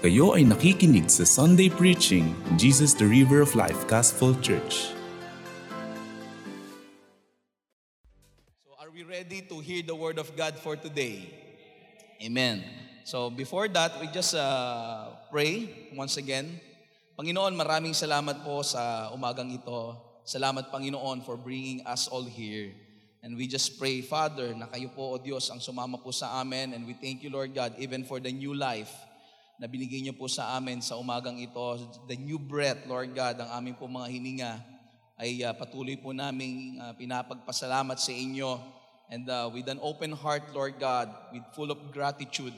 Kayo ay nakikinig sa Sunday Preaching, Jesus the River of Life Gospel Church. So are we ready to hear the word of God for today? Amen. So before that, we just uh, pray once again. Panginoon, maraming salamat po sa umagang ito. Salamat Panginoon for bringing us all here. And we just pray, Father, na kayo po, O Diyos, ang sumama po sa amin. And we thank you, Lord God, even for the new life na binigay niyo po sa amin sa umagang ito. The new breath, Lord God, ang aming po mga hininga ay uh, patuloy po namin uh, pinapagpasalamat sa inyo. And uh, with an open heart, Lord God, with full of gratitude,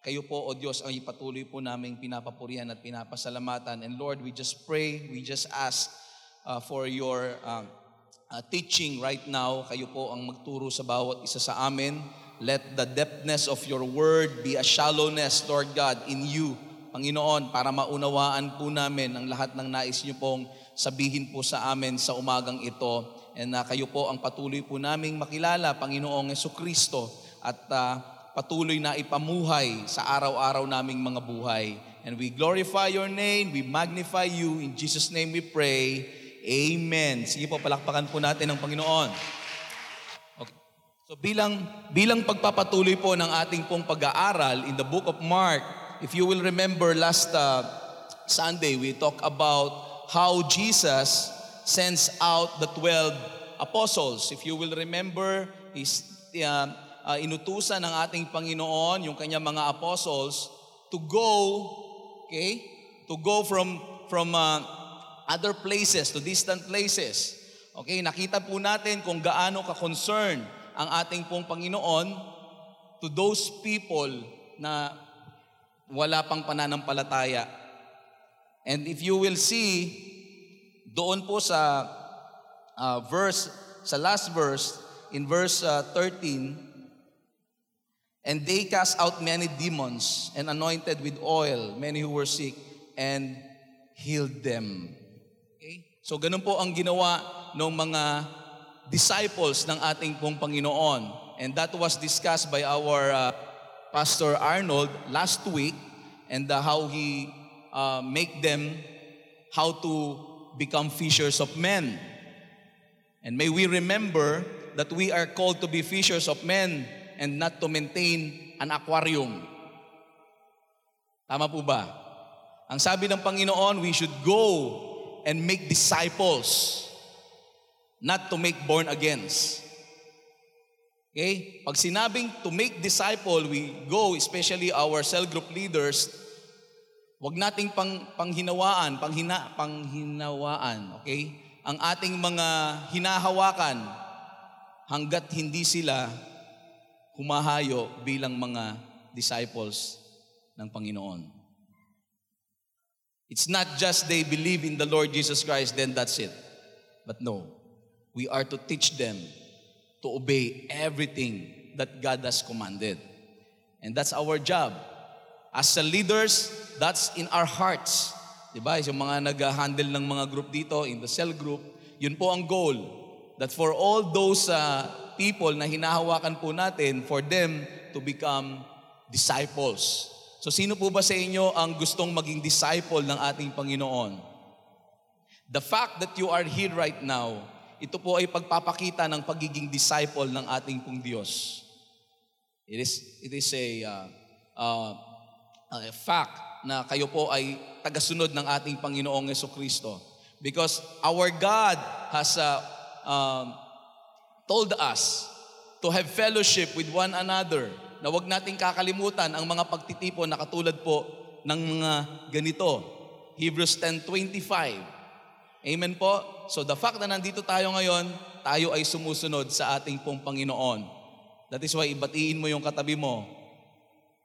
kayo po, O Diyos, ay patuloy po namin pinapapurihan at pinapasalamatan. And Lord, we just pray, we just ask uh, for your um, uh, teaching right now. Kayo po ang magturo sa bawat isa sa amin. Let the depthness of your word be a shallowness, Lord God, in you, Panginoon, para maunawaan po namin ang lahat ng nais niyo pong sabihin po sa amin sa umagang ito. And uh, kayo po ang patuloy po naming makilala, Panginoong Yeso Kristo, at uh, patuloy na ipamuhay sa araw-araw naming mga buhay. And we glorify your name, we magnify you. In Jesus' name we pray. Amen. Sige po, palakpakan po natin ang Panginoon. So bilang bilang pagpapatuloy po ng ating pong pag-aaral in the book of Mark, if you will remember last uh, Sunday we talked about how Jesus sends out the 12 apostles. If you will remember, is uh, uh, inutusan ng ating Panginoon yung kanyang mga apostles to go, okay? To go from from uh, other places to distant places. Okay, nakita po natin kung gaano ka-concern ang ating pong Panginoon to those people na wala pang pananampalataya. And if you will see, doon po sa uh, verse, sa last verse, in verse uh, 13, And they cast out many demons and anointed with oil many who were sick and healed them. Okay? So ganun po ang ginawa ng mga disciples ng ating pong Panginoon. And that was discussed by our uh, Pastor Arnold last week and uh, how he uh, make them how to become fishers of men. And may we remember that we are called to be fishers of men and not to maintain an aquarium. Tama po ba? Ang sabi ng Panginoon, we should go and make disciples, not to make born agains. Okay? Pag sinabing to make disciple, we go, especially our cell group leaders, wag nating pang, panghinawaan, panghina, panghinawaan, okay? Ang ating mga hinahawakan hanggat hindi sila humahayo bilang mga disciples ng Panginoon. It's not just they believe in the Lord Jesus Christ, then that's it. But no, we are to teach them to obey everything that God has commanded. And that's our job. As a leaders, that's in our hearts. Diba? Yung mga nag-handle ng mga group dito, in the cell group, yun po ang goal. That for all those uh, people na hinahawakan po natin, for them to become disciples. So sino po ba sa inyo ang gustong maging disciple ng ating Panginoon? The fact that you are here right now, ito po ay pagpapakita ng pagiging disciple ng ating pong Diyos. It is, it is a, uh, uh, a fact na kayo po ay tagasunod ng ating Panginoong Yeso Kristo. Because our God has uh, um, told us to have fellowship with one another na wag nating kakalimutan ang mga pagtitipon na katulad po ng mga ganito. Hebrews 10.25 Amen po? So the fact na nandito tayo ngayon, tayo ay sumusunod sa ating pong Panginoon. That is why ibatiin mo yung katabi mo.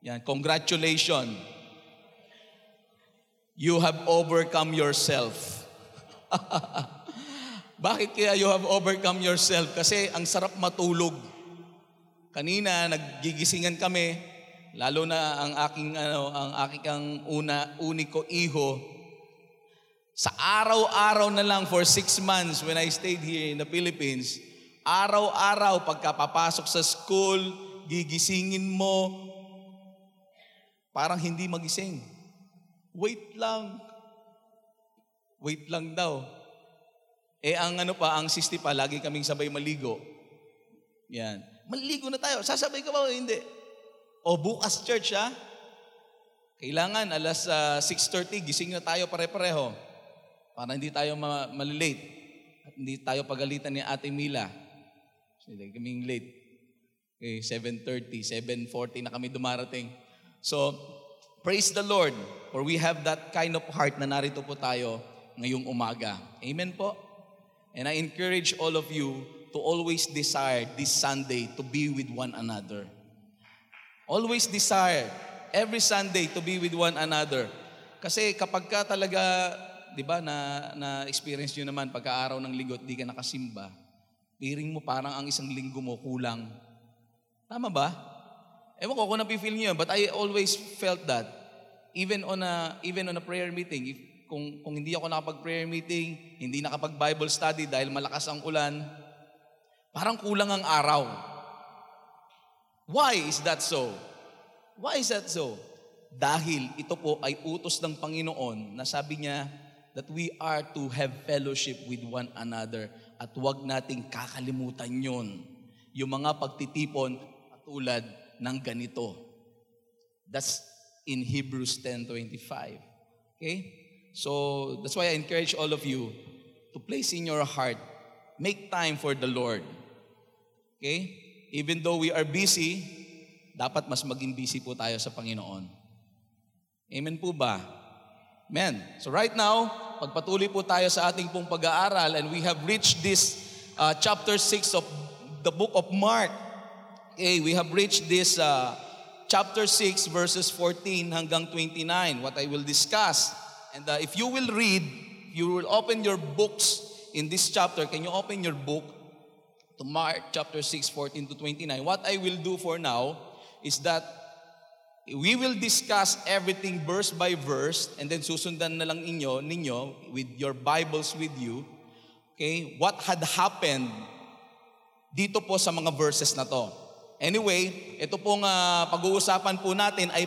Yan, congratulations. You have overcome yourself. Bakit kaya you have overcome yourself? Kasi ang sarap matulog. Kanina naggigisingan kami, lalo na ang aking ano, ang aking una uniko iho. Sa araw-araw na lang for six months when I stayed here in the Philippines, araw-araw pagkapapasok sa school, gigisingin mo, parang hindi magising. Wait lang. Wait lang daw. Eh ang ano pa, ang sisti pa, lagi kaming sabay maligo. Yan. Maligo na tayo. Sasabay ka ba o hindi? O bukas church ha? Kailangan alas uh, 6.30, gising na tayo pare-pareho. Para hindi tayo ma- malilate. At hindi tayo pagalitan ni Ate Mila. Hindi kaming late. Okay, 7.30, 7.40 na kami dumarating. So, praise the Lord for we have that kind of heart na narito po tayo ngayong umaga. Amen po? And I encourage all of you to always desire this Sunday to be with one another. Always desire every Sunday to be with one another. Kasi kapag ka talaga, di ba, na, na experience nyo naman pagka-araw ng linggo di ka nakasimba, piring mo parang ang isang linggo mo kulang. Tama ba? Ewan ko kung napifeel niyo, but I always felt that. Even on a, even on a prayer meeting, if, kung, kung hindi ako nakapag-prayer meeting, hindi nakapag-Bible study dahil malakas ang ulan, parang kulang ang araw. Why is that so? Why is that so? Dahil ito po ay utos ng Panginoon na sabi niya that we are to have fellowship with one another at huwag nating kakalimutan yon yung mga pagtitipon katulad ng ganito. That's in Hebrews 10.25. Okay? So, that's why I encourage all of you to place in your heart, make time for the Lord. Okay? Even though we are busy, dapat mas maging busy po tayo sa Panginoon. Amen po ba? Amen. So right now, pagpatuloy po tayo sa ating pong pag-aaral and we have reached this uh, chapter 6 of the book of Mark. Okay, we have reached this uh, chapter 6 verses 14 hanggang 29, what I will discuss. And uh, if you will read, you will open your books in this chapter. Can you open your book to Mark chapter 6, 14 to 29? What I will do for now is that we will discuss everything verse by verse and then susundan na lang inyo, ninyo with your Bibles with you, okay, what had happened dito po sa mga verses na to. Anyway, ito pong uh, pag-uusapan po natin ay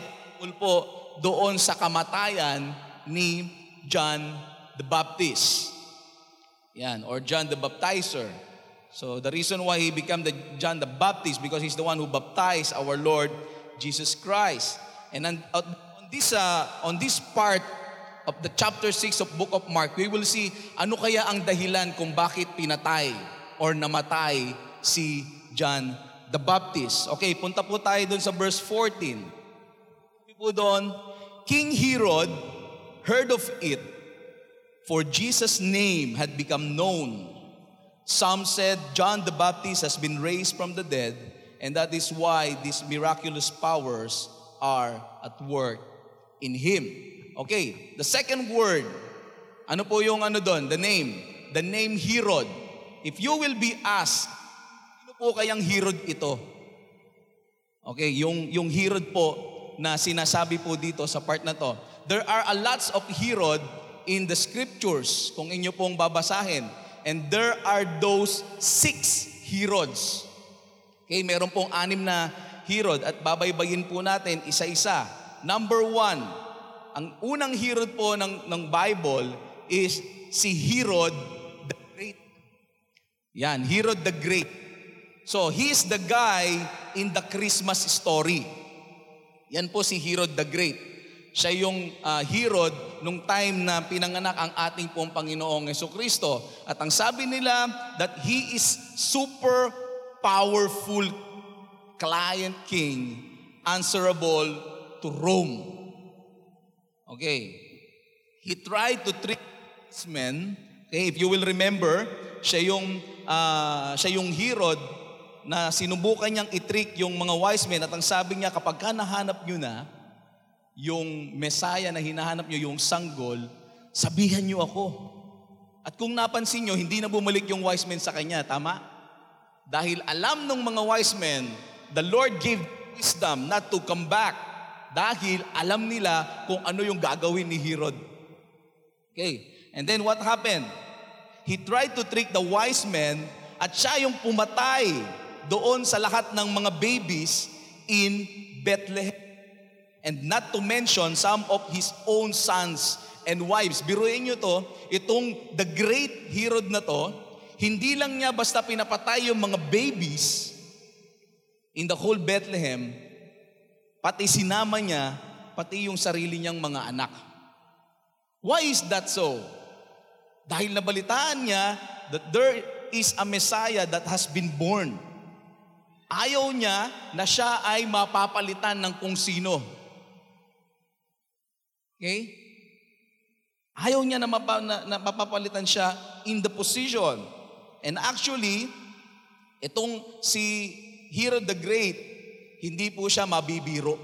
po doon sa kamatayan ni John the Baptist. Yan, or John the Baptizer. So the reason why he became the John the Baptist because he's the one who baptized our Lord Christ. And on, this uh, on this part of the chapter 6 of book of Mark, we will see ano kaya ang dahilan kung bakit pinatay or namatay si John the Baptist. Okay, punta po tayo dun sa verse 14. Po doon, King Herod heard of it, for Jesus' name had become known. Some said John the Baptist has been raised from the dead, and that is why these miraculous powers are at work in him. Okay, the second word, ano po yung ano doon? The name. The name Herod. If you will be asked, sino po kayang Herod ito? Okay, yung, yung Herod po na sinasabi po dito sa part na to. There are a lots of Herod in the scriptures, kung inyo pong babasahin. And there are those six Herods. Okay, meron pong anim na Herod at babaybayin po natin isa-isa. Number one, ang unang Herod po ng, ng Bible is si Herod the Great. Yan, Herod the Great. So, he's the guy in the Christmas story. Yan po si Herod the Great. Siya yung uh, Herod nung time na pinanganak ang ating pong Panginoong Yeso Kristo. At ang sabi nila that he is super powerful client king answerable to Rome. Okay. He tried to trick his men. Okay, if you will remember, siya yung uh, siya yung Herod na sinubukan niyang i-trick yung mga wise men at ang sabi niya kapag ka nahanap niyo na yung Messiah na hinahanap nyo, yung sanggol, sabihan nyo ako. At kung napansin nyo, hindi na bumalik yung wise men sa kanya, tama? Dahil alam ng mga wise men, the Lord gave wisdom not to come back. Dahil alam nila kung ano yung gagawin ni Herod. Okay. And then what happened? He tried to trick the wise men at siya yung pumatay doon sa lahat ng mga babies in Bethlehem. And not to mention some of his own sons and wives. Biruin nyo to, itong the great Herod na to, hindi lang niya basta pinapatay yung mga babies in the whole Bethlehem, pati sinama niya, pati yung sarili niyang mga anak. Why is that so? Dahil nabalitaan niya that there is a Messiah that has been born. Ayaw niya na siya ay mapapalitan ng kung sino. Okay? Ayaw niya na, mapa, na, na mapapalitan siya in the position. And actually, itong si Herod the Great, hindi po siya mabibiro.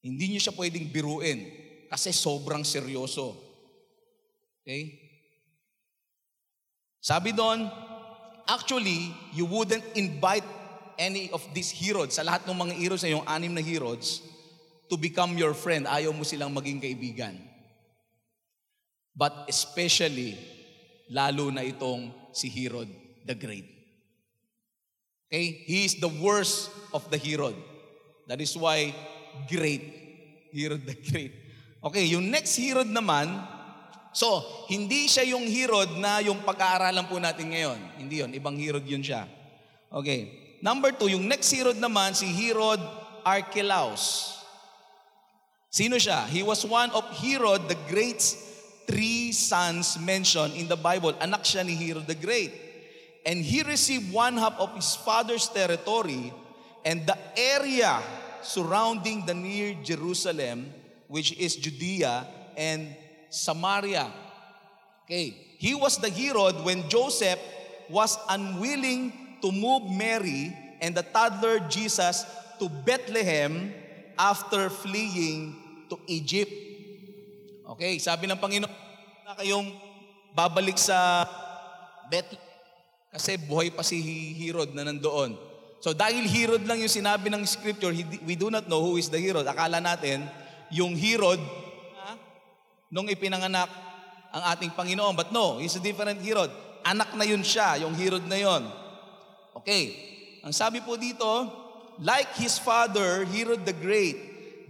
Hindi niyo siya pwedeng biruin kasi sobrang seryoso. Okay? Sabi doon, actually, you wouldn't invite any of these Herods, sa lahat ng mga Herods, sa yung anim na Herods, to become your friend. Ayaw mo silang maging kaibigan. But especially, lalo na itong si Herod the Great. Okay? He is the worst of the Herod. That is why great. Herod the Great. Okay, yung next Herod naman, so, hindi siya yung Herod na yung pag-aaralan po natin ngayon. Hindi yon, ibang Herod yun siya. Okay. Number two, yung next Herod naman, si Herod Archelaus. Sino siya? He was one of Herod the Great's three sons mentioned in the Bible. Anak siya ni Herod the Great. And he received one half of his father's territory and the area surrounding the near Jerusalem, which is Judea and Samaria. Okay. He was the Herod when Joseph was unwilling to move Mary and the toddler Jesus to Bethlehem after fleeing to Egypt. Okay, sabi ng Panginoon, na kayong babalik sa Bethlehem kasi buhay pa si Herod na nandoon. So dahil Herod lang yung sinabi ng scripture, we do not know who is the Herod. Akala natin, yung Herod, ha, nung ipinanganak ang ating Panginoon. But no, he's a different Herod. Anak na yun siya, yung Herod na yun. Okay, ang sabi po dito, like his father, Herod the Great,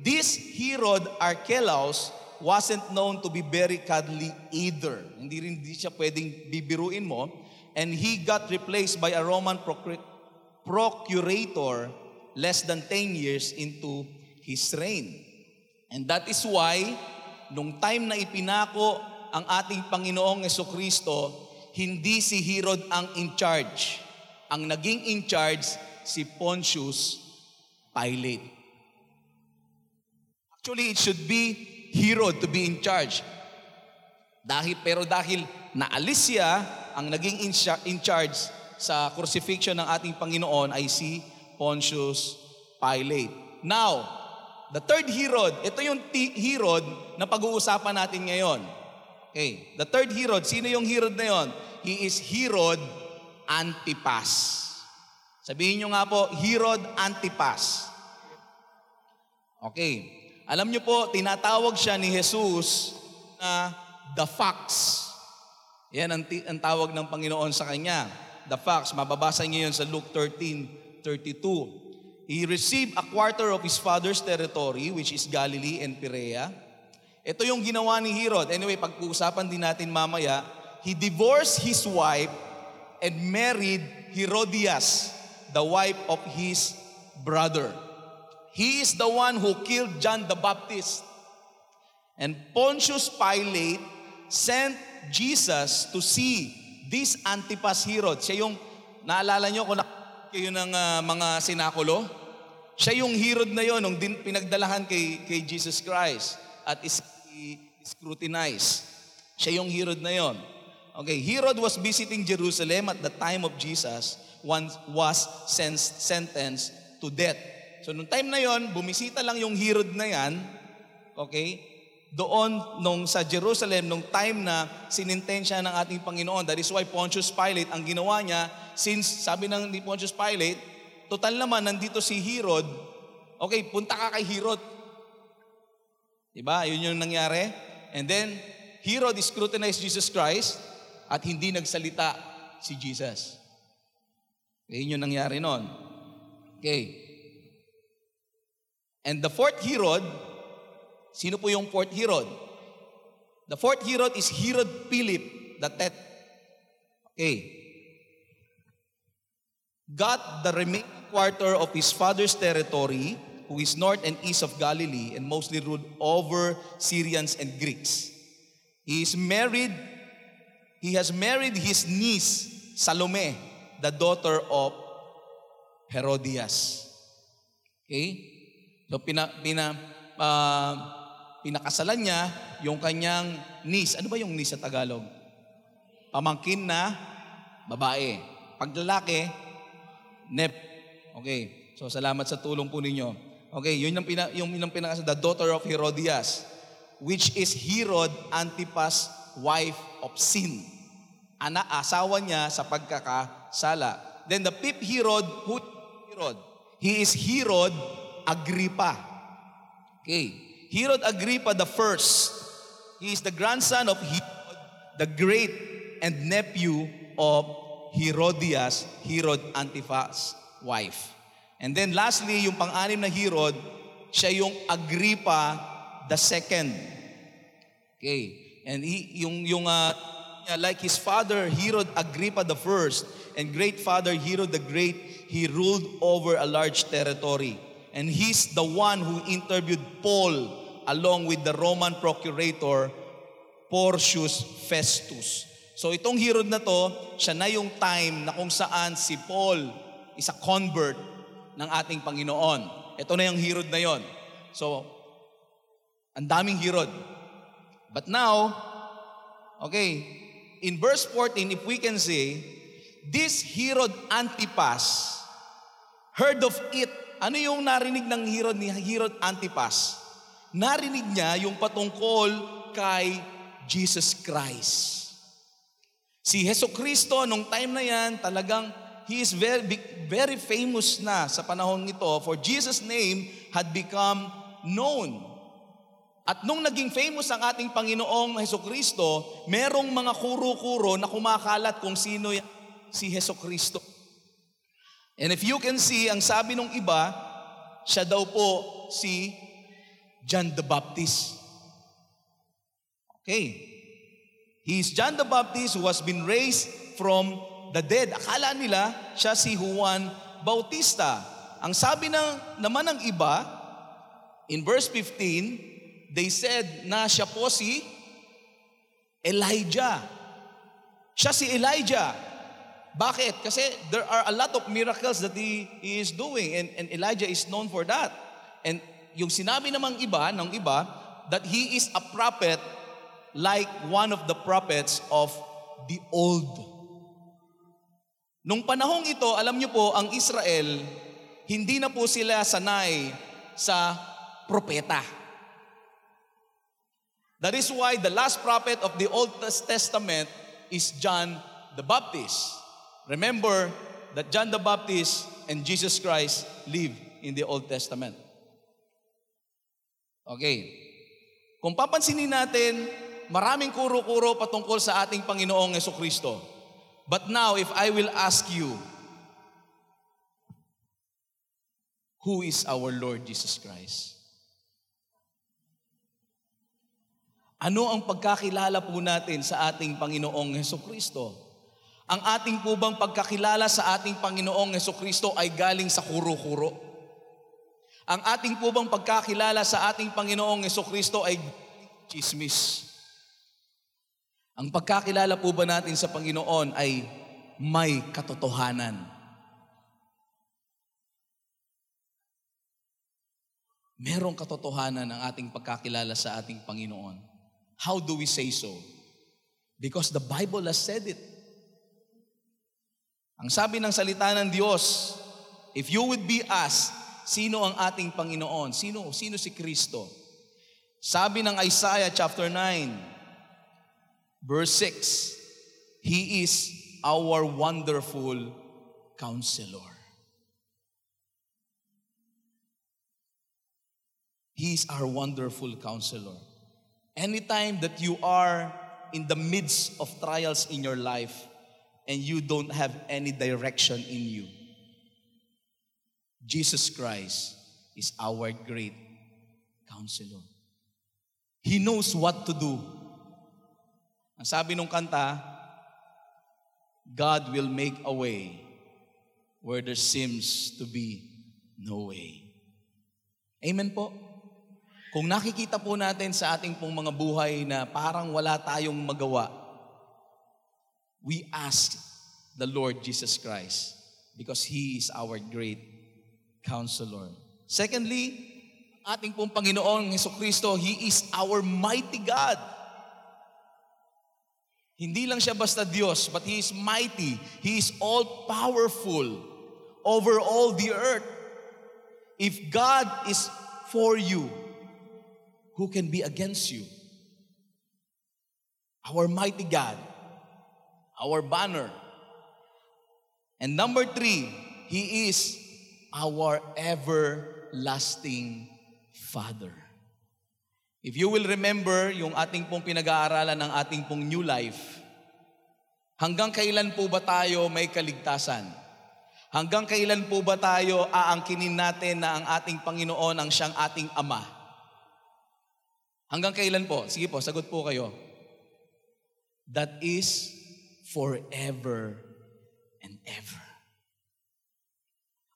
this Herod Archelaus wasn't known to be very cuddly either. Hindi rin hindi siya pwedeng bibiruin mo. And he got replaced by a Roman procurator less than 10 years into his reign. And that is why, nung time na ipinako ang ating Panginoong Yeso Kristo, hindi si Herod ang in charge. Ang naging in charge, si Pontius Pilate. Actually, it should be Herod to be in charge. Dahil, pero dahil naalis siya, ang naging in charge sa crucifixion ng ating Panginoon ay si Pontius Pilate. Now, the third Herod, ito yung Herod na pag-uusapan natin ngayon. Okay, the third Herod, sino yung Herod na yon? He is Herod Antipas. Sabihin nyo nga po, Herod Antipas. Okay. Alam nyo po, tinatawag siya ni Jesus na the fox. Yan ang, t- ang tawag ng Panginoon sa kanya. The fox. Mababasa niyo yun sa Luke 13, 32. He received a quarter of his father's territory, which is Galilee and Perea. Ito yung ginawa ni Herod. Anyway, pag-uusapan din natin mamaya, he divorced his wife and married Herodias, the wife of his brother. He is the one who killed John the Baptist. And Pontius Pilate sent Jesus to see this Antipas Herod. Siya yung, naalala nyo kung kayo ng uh, mga sinakulo? Siya yung Herod na yon nung din, pinagdalahan kay, kay Jesus Christ at is, scrutinized. Siya yung Herod na yon. Okay, Herod was visiting Jerusalem at the time of Jesus one was sentenced to death. So nung time na yon, bumisita lang yung Herod na yan, okay, doon nung sa Jerusalem, nung time na sinintensya ng ating Panginoon. That is why Pontius Pilate, ang ginawa niya, since sabi ng ni Pontius Pilate, total naman nandito si Herod, okay, punta ka kay Herod. Diba? Yun yung nangyari. And then, Herod scrutinized Jesus Christ at hindi nagsalita si Jesus. Yun yung nangyari noon. Okay. And the fourth Herod, sino po yung fourth Herod? The fourth Herod is Herod Philip the tenth. Okay. Got the remaining quarter of his father's territory, who is north and east of Galilee, and mostly ruled over Syrians and Greeks. He is married, he has married his niece, Salome, the daughter of Herodias. Okay? So pina, pina, uh, pinakasalan niya yung kanyang niece. Ano ba yung niece sa Tagalog? Pamangkin na babae. Pag lalaki, nep. Okay. So salamat sa tulong po ninyo. Okay, yun yung, pina, yung, yung pinakasal, the daughter of Herodias, which is Herod Antipas, wife of sin. Ana, asawa niya sa pagkakasala. Then the fifth Herod, who Herod? He is Herod Agrippa. Okay. Herod Agrippa the first. He is the grandson of Herod the great and nephew of Herodias, Herod Antipas' wife. And then lastly, yung pang-anim na Herod, siya yung Agrippa the second. Okay. And he, yung, yung uh, like his father, Herod Agrippa the first, and great father Herod the Great, he ruled over a large territory. And he's the one who interviewed Paul along with the Roman procurator Porcius Festus. So itong Herod na to, siya na yung time na kung saan si Paul is a convert ng ating Panginoon. Ito na yung Herod na yon. So, ang daming Herod. But now, okay, in verse 14, if we can say, this Herod Antipas heard of it. Ano yung narinig ng Herod ni Herod Antipas? Narinig niya yung patungkol kay Jesus Christ. Si Heso Kristo, nung time na yan, talagang he is very, very famous na sa panahon nito for Jesus' name had become known. At nung naging famous ang ating Panginoong Heso Kristo, merong mga kuro-kuro na kumakalat kung sino yan, si Heso Kristo. And if you can see, ang sabi ng iba, siya daw po si John the Baptist. Okay. He is John the Baptist who has been raised from the dead. Akala nila siya si Juan Bautista. Ang sabi ng, naman ng iba, in verse 15, they said na siya po si Elijah. Siya si Elijah. Bakit? Kasi there are a lot of miracles that he, he is doing and, and Elijah is known for that. And yung sinabi namang iba, ng iba, that he is a prophet like one of the prophets of the old. Nung panahong ito, alam niyo po, ang Israel, hindi na po sila sanay sa propeta. That is why the last prophet of the Old Testament is John the Baptist. Remember that John the Baptist and Jesus Christ live in the Old Testament. Okay. Kung papansinin natin, maraming kuro-kuro patungkol sa ating Panginoong Yeso Kristo. But now, if I will ask you, who is our Lord Jesus Christ? Ano ang pagkakilala po natin sa ating Panginoong Heso Kristo? Ang ating po bang pagkakilala sa ating Panginoong Heso Kristo ay galing sa kuro-kuro? Ang ating po bang pagkakilala sa ating Panginoong Heso Kristo ay chismis? Ang pagkakilala po ba natin sa Panginoon ay may katotohanan? Merong katotohanan ang ating pagkakilala sa ating Panginoon. How do we say so? Because the Bible has said it. Ang sabi ng salita ng Diyos, if you would be asked, sino ang ating Panginoon? Sino, sino si Kristo? Sabi ng Isaiah chapter 9, verse 6, He is our wonderful counselor. He is our wonderful counselor. Anytime that you are in the midst of trials in your life and you don't have any direction in you, Jesus Christ is our great counselor. He knows what to do. Ang sabi nung kanta, God will make a way where there seems to be no way. Amen po. Kung nakikita po natin sa ating pong mga buhay na parang wala tayong magawa, we ask the Lord Jesus Christ because He is our great counselor. Secondly, ating pong Panginoong Heso Kristo, He is our mighty God. Hindi lang siya basta Diyos, but He is mighty. He is all-powerful over all the earth. If God is for you, who can be against you? Our mighty God, our banner. And number three, He is our everlasting Father. If you will remember yung ating pong pinag-aaralan ng ating pong new life, hanggang kailan po ba tayo may kaligtasan? Hanggang kailan po ba tayo aangkinin natin na ang ating Panginoon ang siyang ating Ama? Hanggang kailan po? Sige po, sagot po kayo. That is forever and ever.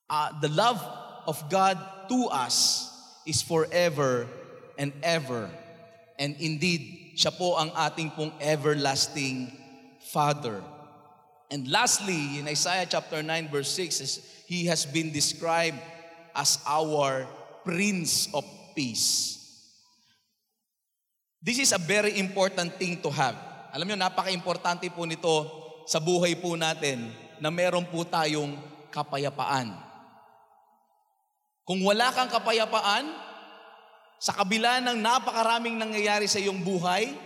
Uh, the love of God to us is forever and ever. And indeed, siya po ang ating pong everlasting Father. And lastly, in Isaiah chapter 9 verse 6, is, He has been described as our Prince of Peace. This is a very important thing to have. Alam nyo, napaka-importante po nito sa buhay po natin na meron po tayong kapayapaan. Kung wala kang kapayapaan, sa kabila ng napakaraming nangyayari sa iyong buhay,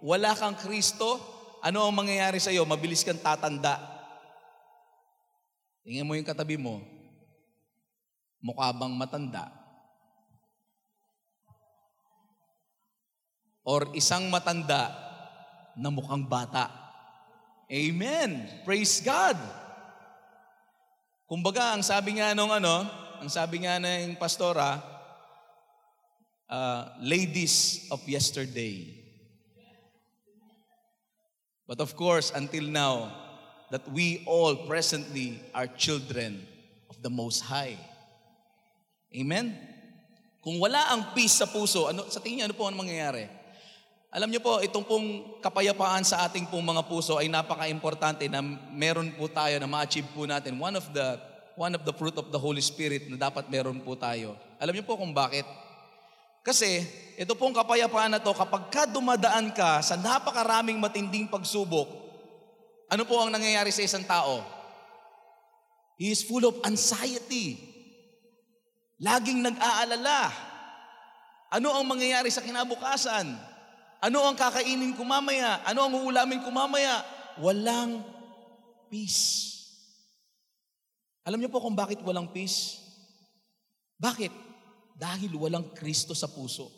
wala kang Kristo, ano ang mangyayari sa iyo? Mabilis kang tatanda. Tingnan mo yung katabi mo. Mukha bang matanda? Or isang matanda na mukhang bata. Amen. Praise God. Kumbaga, ang sabi nga nung ano, ang sabi nga ng pastora, uh, ladies of yesterday. But of course, until now, that we all presently are children of the Most High. Amen? Kung wala ang peace sa puso, ano, sa tingin niyo, ano po ang mangyayari? Alam niyo po, itong pong kapayapaan sa ating pong mga puso ay napaka-importante na meron po tayo na ma-achieve po natin. One of the one of the fruit of the Holy Spirit na dapat meron po tayo. Alam niyo po kung bakit? Kasi ito pong kapayapaan na to, kapag ka dumadaan ka sa napakaraming matinding pagsubok, ano po ang nangyayari sa isang tao? He is full of anxiety. Laging nag-aalala. Ano ang mangyayari sa kinabukasan? Ano ang kakainin ko mamaya? Ano ang uulamin ko mamaya? Walang peace. Alam niyo po kung bakit walang peace? Bakit? Dahil walang Kristo sa puso.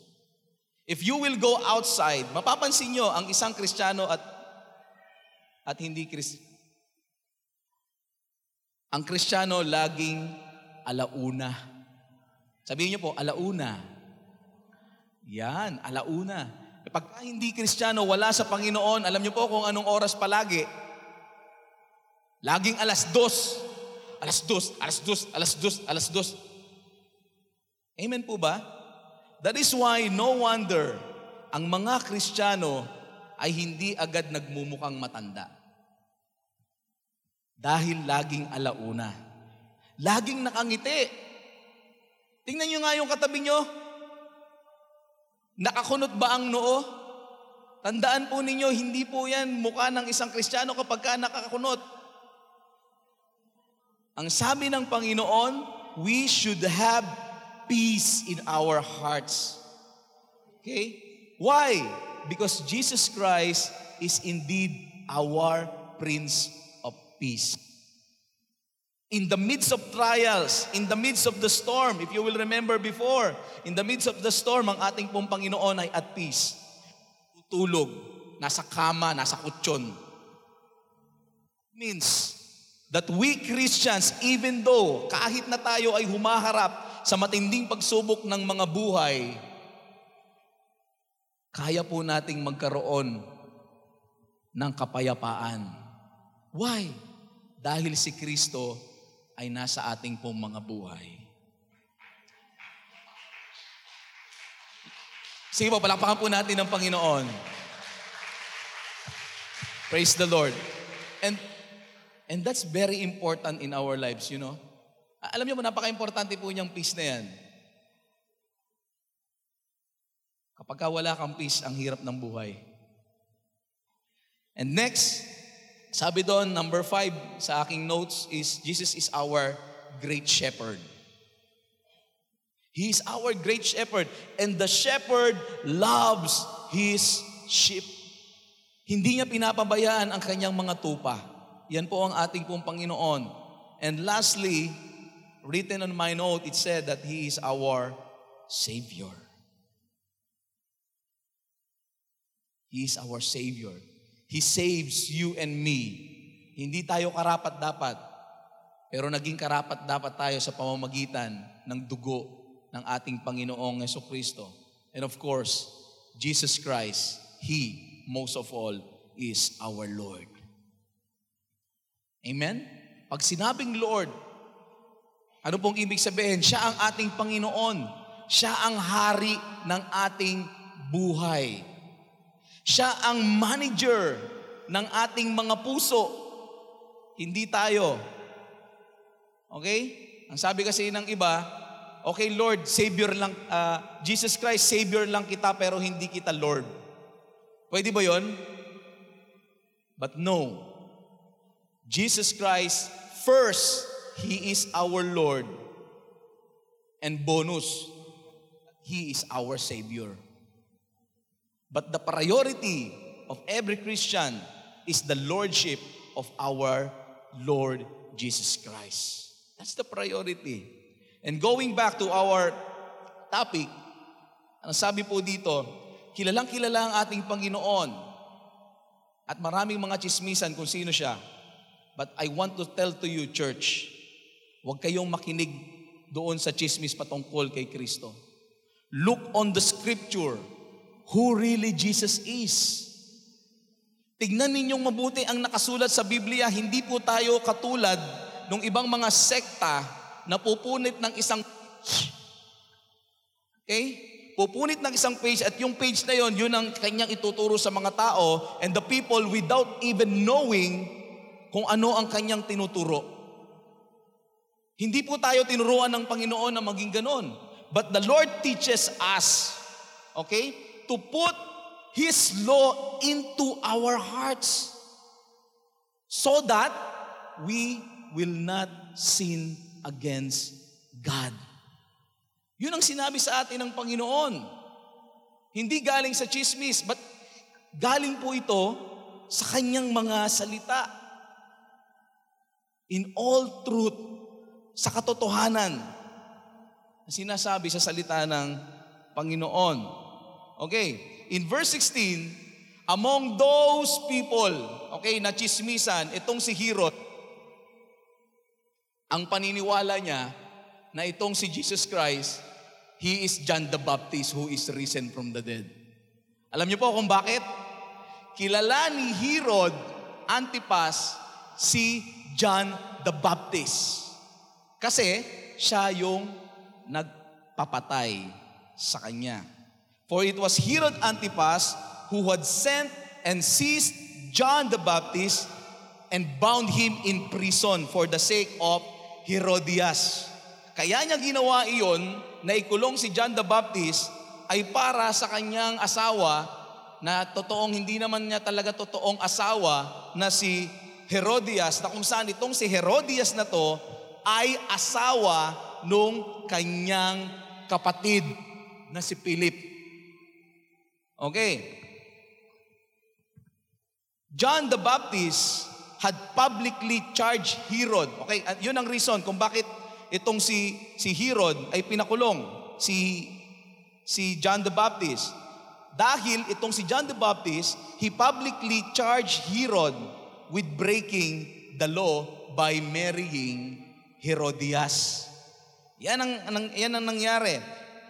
If you will go outside, mapapansin nyo ang isang Kristiyano at at hindi Krist. Ang Kristiyano laging alauna. Sabihin niyo po, alauna. Yan, alauna. Pag hindi Kristiyano, wala sa Panginoon, alam niyo po kung anong oras palagi. Laging alas dos. Alas dos, alas dos, alas dos, alas dos. Amen po ba? That is why no wonder ang mga Kristiyano ay hindi agad nagmumukhang matanda. Dahil laging alauna. Laging nakangiti. Tingnan nyo nga yung katabi nyo. Nakakunot ba ang noo? Tandaan po ninyo, hindi po yan mukha ng isang Kristiyano kapag ka nakakunot. Ang sabi ng Panginoon, we should have peace in our hearts. Okay? Why? Because Jesus Christ is indeed our Prince of Peace. In the midst of trials, in the midst of the storm, if you will remember before, in the midst of the storm, ang ating pong Panginoon ay at peace. Tutulog, nasa kama, nasa kutsyon. Means that we Christians, even though kahit na tayo ay humaharap sa matinding pagsubok ng mga buhay, kaya po nating magkaroon ng kapayapaan. Why? Dahil si Kristo ay nasa ating pong mga buhay. Sige po, palakpakan po natin ng Panginoon. Praise the Lord. And and that's very important in our lives, you know. Alam niyo mo, napaka-importante po niyang peace na yan. Kapag wala kang peace, ang hirap ng buhay. And next, sabi doon, number five sa aking notes is, Jesus is our great shepherd. He is our great shepherd. And the shepherd loves his sheep. Hindi niya pinapabayaan ang kanyang mga tupa. Yan po ang ating pong Panginoon. And lastly, written on my note, it said that He is our Savior. He is our Savior. He saves you and me. Hindi tayo karapat dapat, pero naging karapat dapat tayo sa pamamagitan ng dugo ng ating Panginoong Yeso Kristo. And of course, Jesus Christ, He, most of all, is our Lord. Amen? Pag sinabing Lord, ano pong ibig sabihin? Siya ang ating Panginoon. Siya ang hari ng ating buhay. Siya ang manager ng ating mga puso. Hindi tayo. Okay? Ang sabi kasi ng iba, okay Lord, Savior lang, uh, Jesus Christ, Savior lang kita pero hindi kita Lord. Pwede ba yon? But no. Jesus Christ, first, He is our Lord. And bonus, He is our Savior. But the priority of every Christian is the Lordship of our Lord Jesus Christ. That's the priority. And going back to our topic, ang sabi po dito, kilalang kilala ang ating Panginoon at maraming mga chismisan kung sino siya. But I want to tell to you, church, Huwag kayong makinig doon sa chismis patungkol kay Kristo. Look on the scripture who really Jesus is. Tignan ninyong mabuti ang nakasulat sa Biblia. Hindi po tayo katulad ng ibang mga sekta na pupunit ng isang Okay? Pupunit ng isang page at yung page na yon, yun ang kanyang ituturo sa mga tao and the people without even knowing kung ano ang kanyang tinuturo. Hindi po tayo tinuruan ng Panginoon na maging ganon. But the Lord teaches us, okay, to put His law into our hearts so that we will not sin against God. Yun ang sinabi sa atin ng Panginoon. Hindi galing sa chismis, but galing po ito sa kanyang mga salita. In all truth, sa katotohanan na sinasabi sa salita ng Panginoon. Okay, in verse 16, among those people, okay, na chismisan, itong si Herod, ang paniniwala niya na itong si Jesus Christ, he is John the Baptist who is risen from the dead. Alam niyo po kung bakit? Kilala ni Herod Antipas si John the Baptist. Kasi siya yung nagpapatay sa kanya. For it was Herod Antipas who had sent and seized John the Baptist and bound him in prison for the sake of Herodias. Kaya niya ginawa iyon na ikulong si John the Baptist ay para sa kanyang asawa na totoong hindi naman niya talaga totoong asawa na si Herodias na kung saan itong si Herodias na to ay asawa nung kanyang kapatid na si Philip. Okay. John the Baptist had publicly charged Herod. Okay, yun ang reason kung bakit itong si si Herod ay pinakulong si si John the Baptist. Dahil itong si John the Baptist, he publicly charged Herod with breaking the law by marrying Herodias. Yan ang, ang, yan ang nangyari.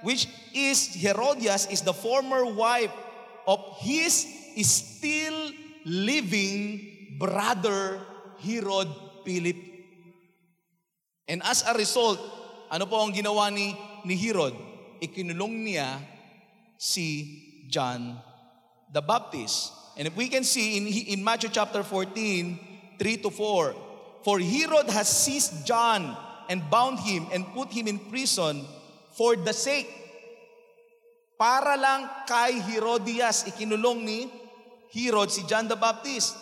Which is, Herodias is the former wife of his still living brother Herod Philip. And as a result, ano po ang ginawa ni, ni Herod? Ikinulong niya si John the Baptist. And if we can see in, in Matthew chapter 14, 3 to 4, For Herod has seized John and bound him and put him in prison for the sake. Para lang kay Herodias, ikinulong ni Herod si John the Baptist.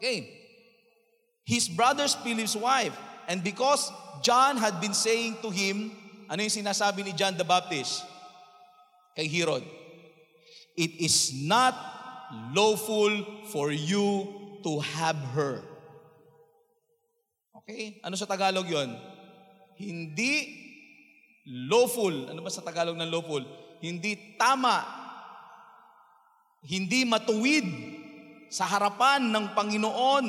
Okay. His brother's Philip's wife. And because John had been saying to him, ano yung sinasabi ni John the Baptist? Kay Herod, It is not lawful for you to have her. Okay? Ano sa Tagalog yon? Hindi lawful. Ano ba sa Tagalog ng lawful? Hindi tama. Hindi matuwid sa harapan ng Panginoon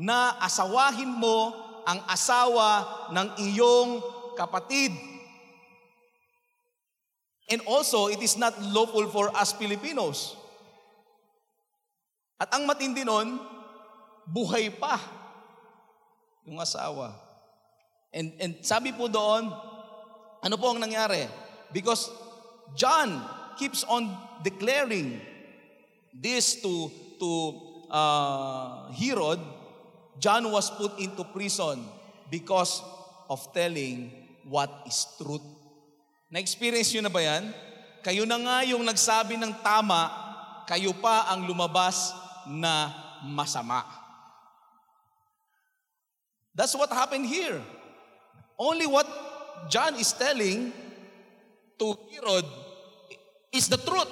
na asawahin mo ang asawa ng iyong kapatid. And also, it is not lawful for us Filipinos. At ang matindi nun, buhay pa yung asawa. And, and sabi po doon, ano po ang nangyari? Because John keeps on declaring this to, to uh, Herod, John was put into prison because of telling what is truth. Na-experience nyo na ba yan? Kayo na nga yung nagsabi ng tama, kayo pa ang lumabas na masama. That's what happened here. Only John is telling to Herod is the truth.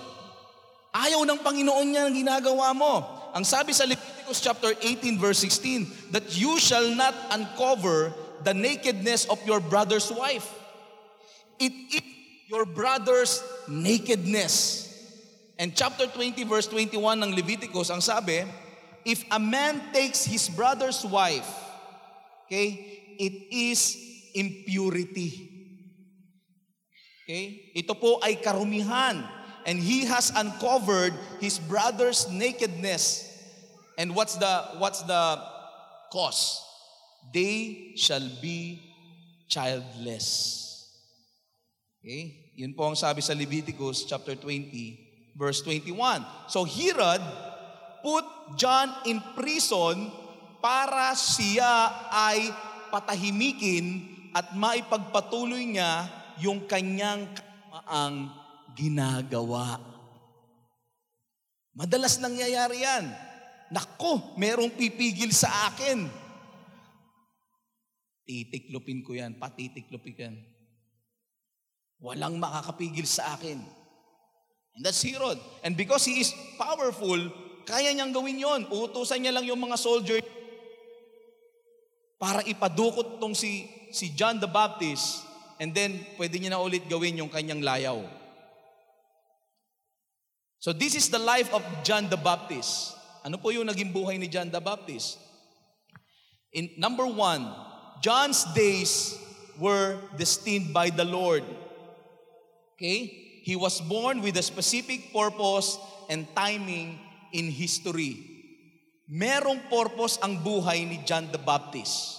Ayaw ng Panginoon niya ang ginagawa mo. Ang sabi sa Leviticus chapter 18 verse 16, that you shall not uncover the nakedness of your brother's wife. It is your brother's nakedness. And chapter 20 verse 21 ng Leviticus, ang sabi, if a man takes his brother's wife, okay, it is impurity. Okay? Ito po ay karumihan. And he has uncovered his brother's nakedness. And what's the what's the cause? They shall be childless. Okay? Yun po ang sabi sa Leviticus chapter 20 verse 21. So Herod put John in prison para siya ay patahimikin at maipagpatuloy niya yung kanyang kamaang ginagawa. Madalas nangyayari yan. Nako, merong pipigil sa akin. Titiklopin ko yan, patitiklopin ko yan. Walang makakapigil sa akin. And that's Herod. And because he is powerful, kaya niyang gawin yon. Uutusan niya lang yung mga soldier para ipadukot tong si, si John the Baptist and then pwede niya na ulit gawin yung kanyang layaw. So this is the life of John the Baptist. Ano po yung naging buhay ni John the Baptist? In number one, John's days were destined by the Lord. Okay? He was born with a specific purpose and timing in history. Merong purpose ang buhay ni John the Baptist.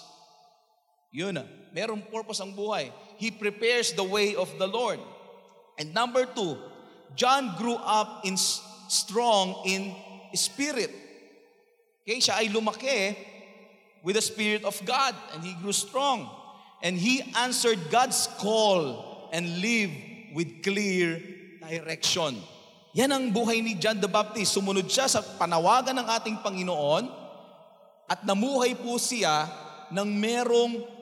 Yun na. Merong purpose ang buhay. He prepares the way of the Lord. And number two, John grew up in strong in spirit. Okay, siya ay lumaki with the Spirit of God and he grew strong. And he answered God's call and lived with clear direction. Yan ang buhay ni John the Baptist. Sumunod siya sa panawagan ng ating Panginoon at namuhay po siya ng merong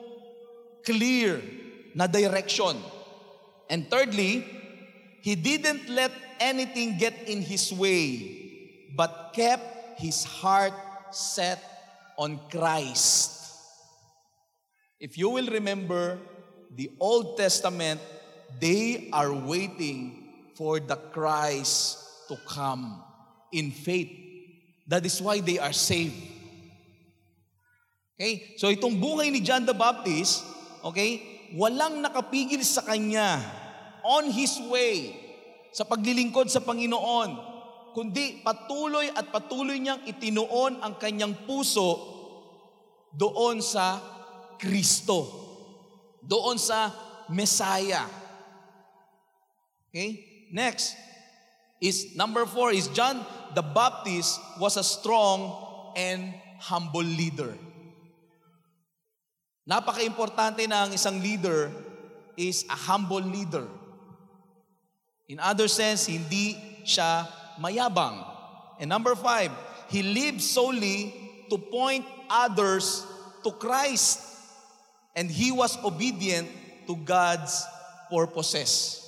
clear na direction. And thirdly, he didn't let anything get in his way, but kept his heart set on Christ. If you will remember the Old Testament, they are waiting for the Christ to come in faith. That is why they are saved. Okay? So itong buhay ni John the Baptist, okay, walang nakapigil sa kanya on his way sa paglilingkod sa Panginoon, kundi patuloy at patuloy niyang itinuon ang kanyang puso doon sa Kristo, doon sa Messiah. Okay? Next is number four is John the Baptist was a strong and humble leader. Napaka-importante na ang isang leader is a humble leader. In other sense, hindi siya mayabang. And number five, he lived solely to point others to Christ. And he was obedient to God's purposes.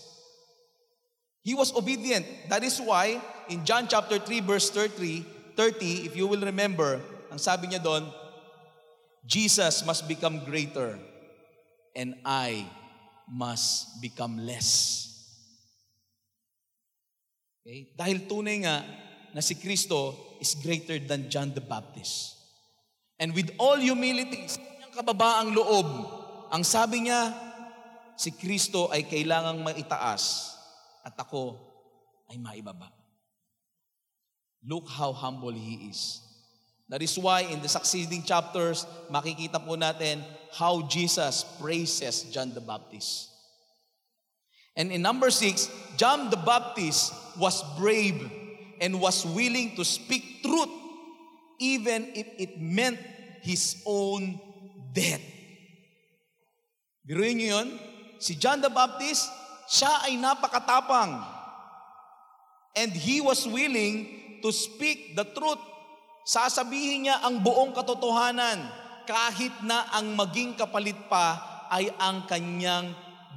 He was obedient. That is why in John chapter 3 verse 30, 30 if you will remember, ang sabi niya doon, Jesus must become greater and I must become less. Okay? Dahil tunay nga na si Kristo is greater than John the Baptist. And with all humility, sa kanyang kababaang loob, ang sabi niya, si Kristo ay kailangang maitaas at ako ay maibaba. Look how humble He is. That is why in the succeeding chapters, makikita po natin how Jesus praises John the Baptist. And in number six, John the Baptist was brave and was willing to speak truth even if it meant his own death. Biruin niyo yun? Si John the Baptist, siya ay napakatapang. And he was willing to speak the truth Sasabihin niya ang buong katotohanan kahit na ang maging kapalit pa ay ang kanyang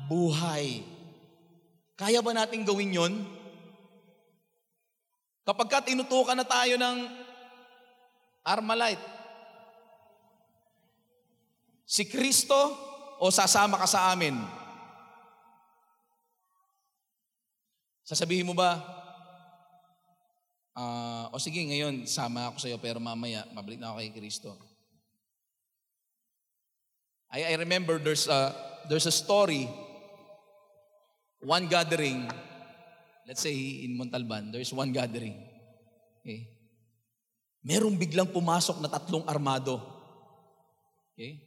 buhay. Kaya ba natin gawin yon? Kapag ka tinutukan na tayo ng Armalite, si Kristo o sasama ka sa amin? Sasabihin mo ba, Ah, o sige, ngayon, sama ako sa iyo, pero mamaya, mabalik na ako kay Kristo. I, I remember there's a, there's a story, one gathering, let's say in Montalban, there's one gathering. Okay? Merong biglang pumasok na tatlong armado. Okay?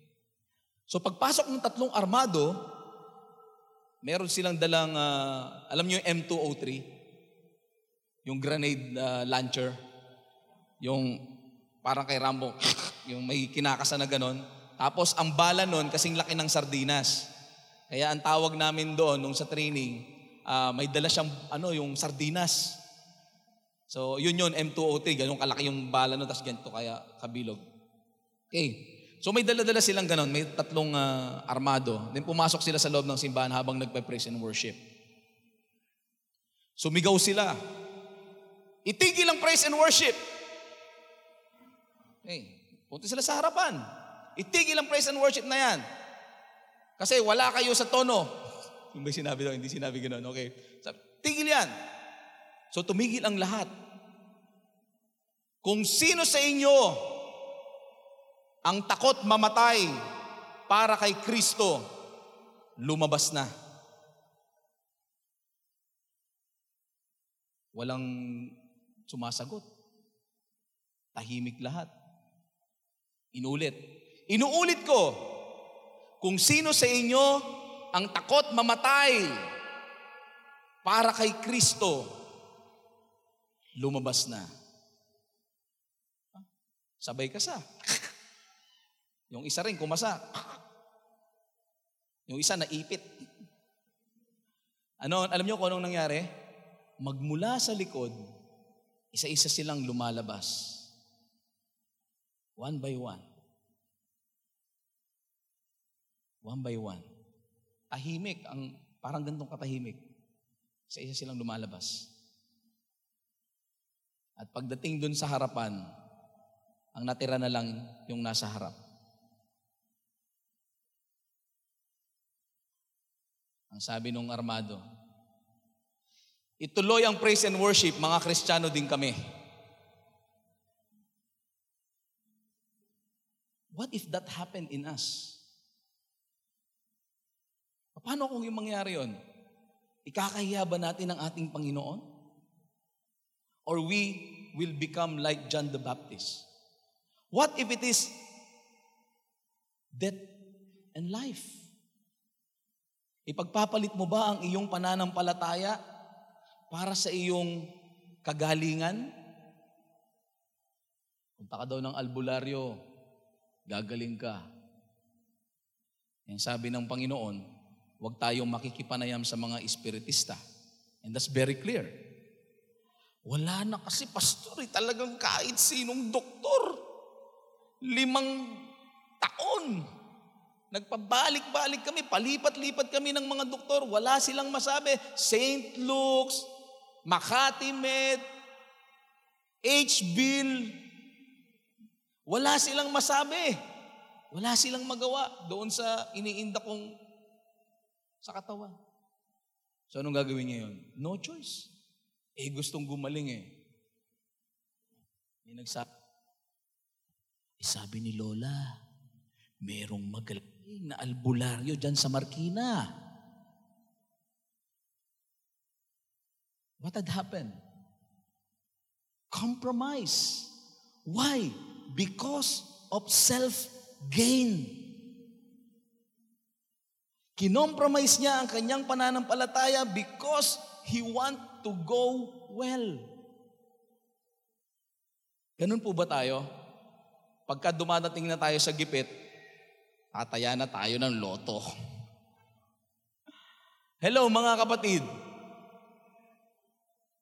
So pagpasok ng tatlong armado, meron silang dalang, uh, alam niyo yung M203? Yung grenade uh, launcher, yung parang kay Rambo, yung may kinakasa na ganon. Tapos ang bala nun kasing laki ng sardinas. Kaya ang tawag namin doon nung sa training, uh, may dala siyang ano, yung sardinas. So yun yun, M203, ganun kalaki yung bala nun, tapos ganito kaya kabilog. Okay. So may dala-dala silang ganon, may tatlong uh, armado. Then pumasok sila sa loob ng simbahan habang nagpa-praise and worship. Sumigaw sila. Itigil ang praise and worship. Okay. Punta sila sa harapan. Itigil ang praise and worship na yan. Kasi wala kayo sa tono. Ba sinabi daw, hindi sinabi ganoon. Okay. Sabi, tigil yan. So tumigil ang lahat. Kung sino sa inyo ang takot mamatay para kay Kristo, lumabas na. Walang Sumasagot. Tahimik lahat. Inulit. Inuulit ko, kung sino sa inyo ang takot mamatay para kay Kristo, lumabas na. Sabay ka sa. Yung isa rin kumasa. Yung isa naipit. Ano, alam niyo kung anong nangyari? Magmula sa likod, isa-isa silang lumalabas. One by one. One by one. Tahimik, ang parang gantong katahimik. Isa-isa silang lumalabas. At pagdating dun sa harapan, ang natira na lang yung nasa harap. Ang sabi nung armado, Ituloy ang praise and worship, mga Kristiyano din kami. What if that happened in us? Paano kung yung mangyari yon? Ikakahiya ba natin ang ating Panginoon? Or we will become like John the Baptist? What if it is death and life? Ipagpapalit mo ba ang iyong pananampalataya para sa iyong kagalingan? Punta ka daw ng albularyo, gagaling ka. Yan sabi ng Panginoon, huwag tayong makikipanayam sa mga espiritista. And that's very clear. Wala na kasi pastor, eh, talagang kahit sinong doktor. Limang taon Nagpabalik-balik kami, palipat-lipat kami ng mga doktor, wala silang masabi. St. Luke's, Makati Med, H-Bill, wala silang masabi. Wala silang magawa doon sa iniinda kong sa katawan. So anong gagawin niya yun? No choice. Eh gustong gumaling eh. May nagsabi, eh, sabi ni Lola, merong magaling na albularyo dyan sa Markina. What had happened? Compromise. Why? Because of self-gain. Kinompromise niya ang kanyang pananampalataya because he want to go well. Ganun po ba tayo? Pagka dumadating na tayo sa gipit, Tataya na tayo ng loto. Hello mga kapatid.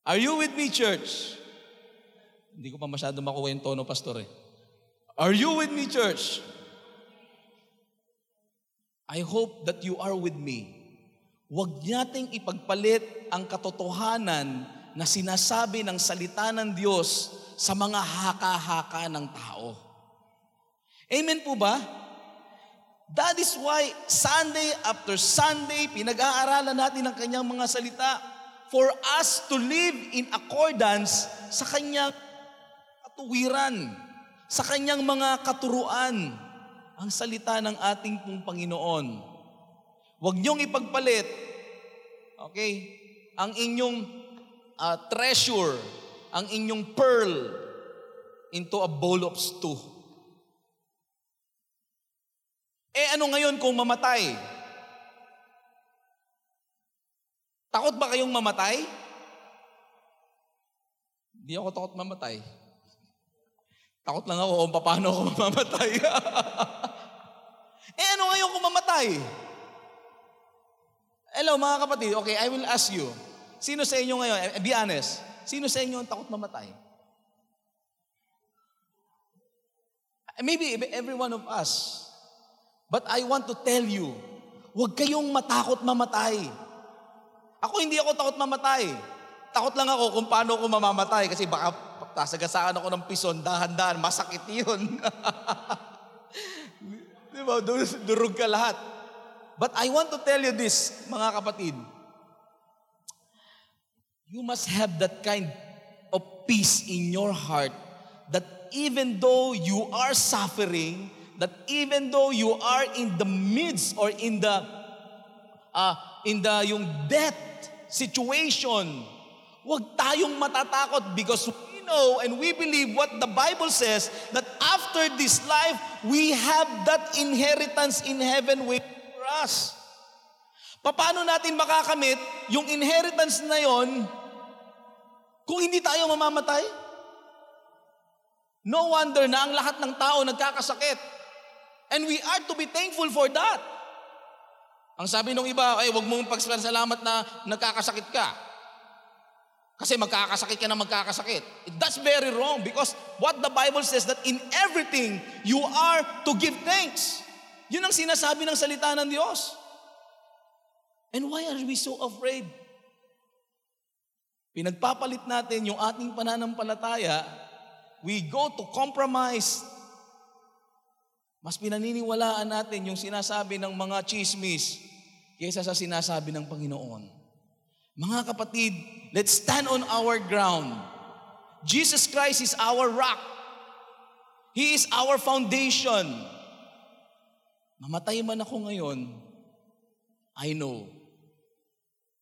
Are you with me, church? Hindi ko pa masyado makuha yung tono, pastor eh. Are you with me, church? I hope that you are with me. Huwag nating ipagpalit ang katotohanan na sinasabi ng salita ng Diyos sa mga haka-haka ng tao. Amen po ba? That is why Sunday after Sunday, pinag-aaralan natin ang kanyang mga salita for us to live in accordance sa kanyang katuwiran, sa kanyang mga katuruan, ang salita ng ating pong Panginoon. Huwag niyong ipagpalit, okay, ang inyong uh, treasure, ang inyong pearl into a bowl of stew. Eh ano ngayon kung mamatay? Takot ba kayong mamatay? Hindi ako takot mamatay. Takot lang ako kung paano ako mamamatay. eh ano ngayon kung mamatay? Hello mga kapatid, okay, I will ask you. Sino sa inyo ngayon, eh, be honest, sino sa inyo ang takot mamatay? Maybe every one of us. But I want to tell you, huwag kayong matakot mamatay. Ako hindi ako takot mamatay. Takot lang ako kung paano ako mamamatay kasi baka tasagasaan ako ng pison, dahan-dahan, masakit yun. Di ba? Durug ka lahat. But I want to tell you this, mga kapatid. You must have that kind of peace in your heart that even though you are suffering, that even though you are in the midst or in the uh, in the yung death situation, huwag tayong matatakot because we know and we believe what the Bible says that after this life, we have that inheritance in heaven waiting for us. Paano natin makakamit yung inheritance na yon kung hindi tayo mamamatay? No wonder na ang lahat ng tao nagkakasakit. And we are to be thankful for that. Ang sabi ng iba, ay wag mong pagsalamat na nagkakasakit ka. Kasi magkakasakit ka na magkakasakit. That's very wrong because what the Bible says that in everything you are to give thanks. Yun ang sinasabi ng salita ng Diyos. And why are we so afraid? Pinagpapalit natin yung ating pananampalataya, we go to compromise mas pinaniniwalaan natin yung sinasabi ng mga chismis kaysa sa sinasabi ng Panginoon. Mga kapatid, let's stand on our ground. Jesus Christ is our rock. He is our foundation. Mamatay man ako ngayon, I know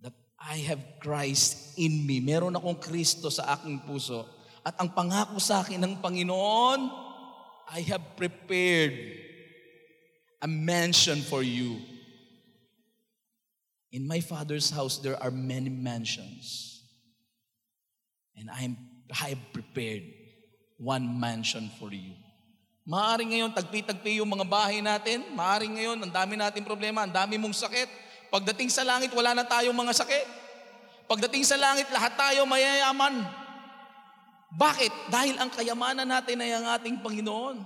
that I have Christ in me. Meron akong Kristo sa aking puso. At ang pangako sa akin ng Panginoon, I have prepared a mansion for you. In my Father's house, there are many mansions. And I, am, I have prepared one mansion for you. Maaring ngayon, tagpi-tagpi yung mga bahay natin. Maaring ngayon, ang dami nating problema, ang dami mong sakit. Pagdating sa langit, wala na tayong mga sakit. Pagdating sa langit, lahat tayo mayayaman. Bakit? Dahil ang kayamanan natin ay ang ating Panginoon.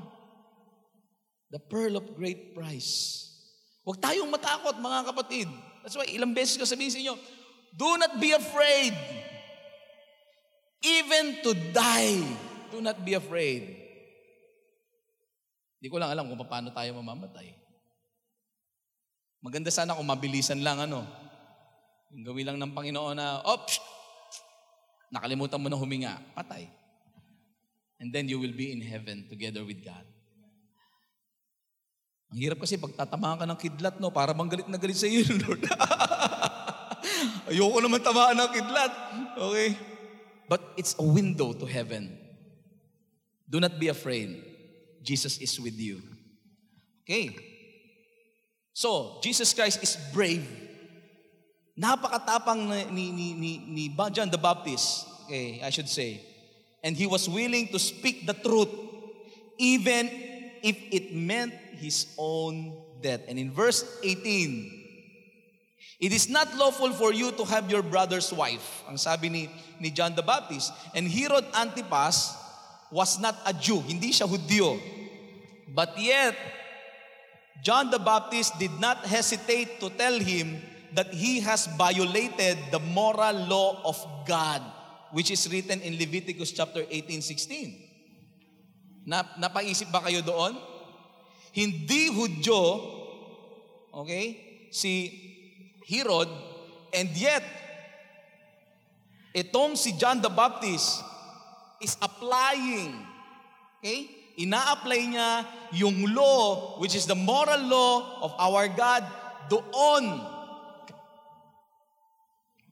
The pearl of great price. Huwag tayong matakot, mga kapatid. That's why ilang beses ko sabihin sa inyo, do not be afraid. Even to die, do not be afraid. Hindi ko lang alam kung paano tayo mamamatay. Maganda sana kung mabilisan lang ano. Yung gawin lang ng Panginoon na, oh, psh, nakalimutan mo na huminga, patay. And then you will be in heaven together with God. Ang hirap kasi pag tatamaan ka ng kidlat, no, para bang galit na galit sa iyo, Lord. Ayoko naman tamaan ng kidlat. Okay? But it's a window to heaven. Do not be afraid. Jesus is with you. Okay. So, Jesus Christ is brave. Napakatapang ni, ni, ni, ni John the Baptist, okay, I should say. And he was willing to speak the truth, even if it meant his own death. And in verse 18, It is not lawful for you to have your brother's wife. Ang sabi ni, ni John the Baptist. And Herod Antipas was not a Jew. Hindi siya Hudyo. But yet, John the Baptist did not hesitate to tell him that he has violated the moral law of God, which is written in Leviticus chapter 18, 16. Na, napaisip ba kayo doon? Hindi Hudyo, okay, si Herod, and yet, itong si John the Baptist is applying, okay? Ina-apply niya yung law, which is the moral law of our God, doon.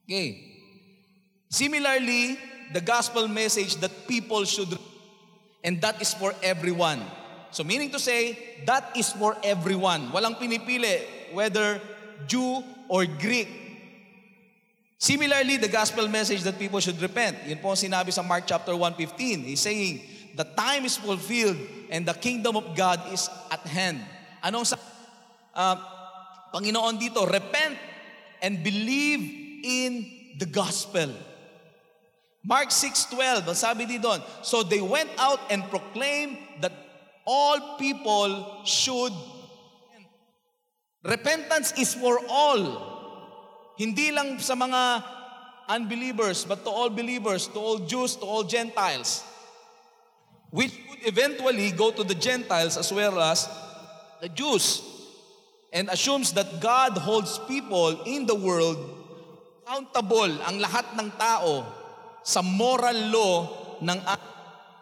Okay. Similarly, the gospel message that people should, and that is for everyone. So meaning to say, that is for everyone. Walang pinipili, whether Jew or Greek. Similarly, the gospel message that people should repent. Yun po ang sinabi sa Mark chapter 1.15. He's saying, the time is fulfilled and the kingdom of God is at hand. Anong sa uh, Panginoon dito? Repent and believe in the gospel. Mark 6.12, ang sabi dito doon, So they went out and proclaimed that all people should Repentance is for all. Hindi lang sa mga unbelievers, but to all believers, to all Jews, to all Gentiles. Which would eventually go to the Gentiles as well as the Jews. And assumes that God holds people in the world accountable ang lahat ng tao sa moral law ng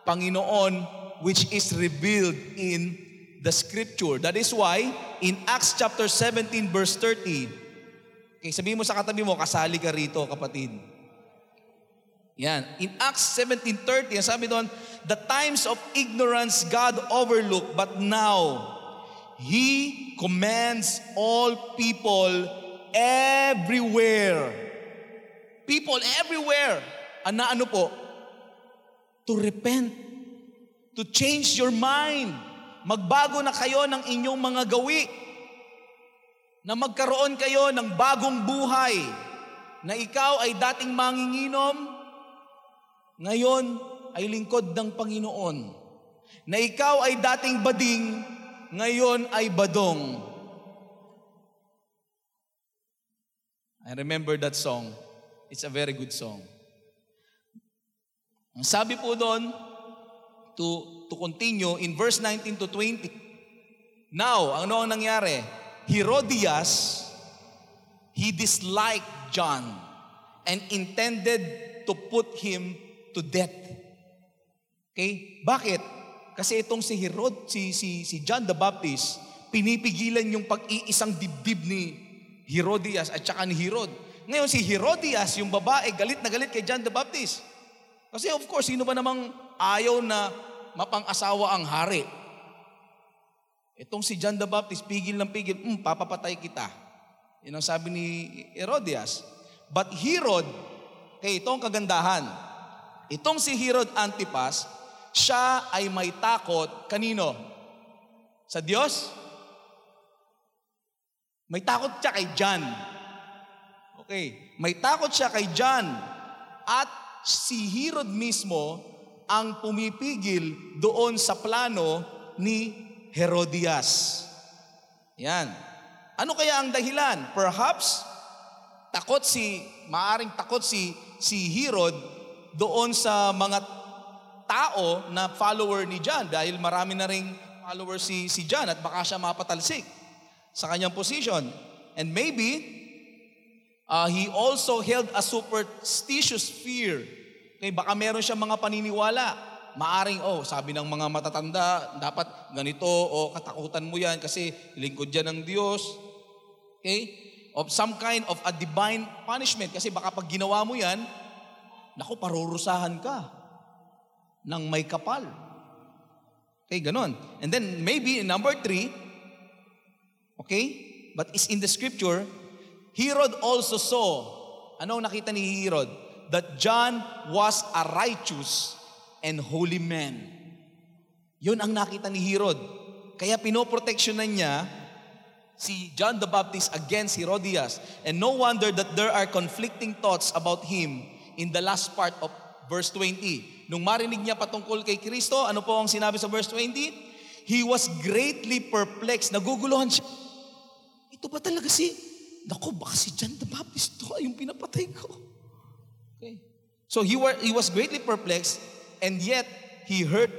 Panginoon which is revealed in the scripture. That is why, in Acts chapter 17 verse 30, okay, sabihin mo sa katabi mo, kasali ka rito, kapatid. Yan. In Acts 17.30, sabi doon, The times of ignorance God overlooked, but now, He commands all people everywhere. People everywhere. Ana ano po? To repent. To change your mind magbago na kayo ng inyong mga gawi. Na magkaroon kayo ng bagong buhay. Na ikaw ay dating manginginom, ngayon ay lingkod ng Panginoon. Na ikaw ay dating bading, ngayon ay badong. I remember that song. It's a very good song. Ang sabi po doon, to, to continue in verse 19 to 20. Now, ano ang nangyari? Herodias, he disliked John and intended to put him to death. Okay? Bakit? Kasi itong si Herod, si, si, si John the Baptist, pinipigilan yung pag-iisang dibdib ni, Herodias at saka ni Herod. Ngayon si Herodias, yung babae, galit na galit kay John the Baptist. Kasi of course, sino ba namang ayaw na mapang-asawa ang hari? Itong si John the Baptist, pigil ng pigil, hmm, papapatay kita. Yan ang sabi ni Herodias. But Herod, kay itong kagandahan, itong si Herod Antipas, siya ay may takot, kanino? Sa Diyos? May takot siya kay John. Okay, may takot siya kay John. At si Herod mismo ang pumipigil doon sa plano ni Herodias. Yan. Ano kaya ang dahilan? Perhaps takot si maaring takot si si Herod doon sa mga tao na follower ni John dahil marami na ring follower si si John at baka siya mapatalsik sa kanyang position. And maybe uh, he also held a superstitious fear. Okay, baka meron siya mga paniniwala maaring, oh, sabi ng mga matatanda, dapat ganito, o oh, katakutan mo yan kasi lingkod yan ng Diyos. Okay? Of some kind of a divine punishment. Kasi baka pag ginawa mo yan, naku, parurusahan ka ng may kapal. Okay, ganon. And then maybe number three, okay, but is in the scripture, Herod also saw, ano nakita ni Herod? That John was a righteous and holy man. Yun ang nakita ni Herod. Kaya pinoproteksyonan niya si John the Baptist against Herodias. And no wonder that there are conflicting thoughts about him in the last part of verse 20. Nung marinig niya patungkol kay Kristo, ano po ang sinabi sa verse 20? He was greatly perplexed. Naguguluhan siya. Ito ba talaga si, naku, baka si John the Baptist to, yung pinapatay ko. Okay. So he, were, he was greatly perplexed And yet, he heard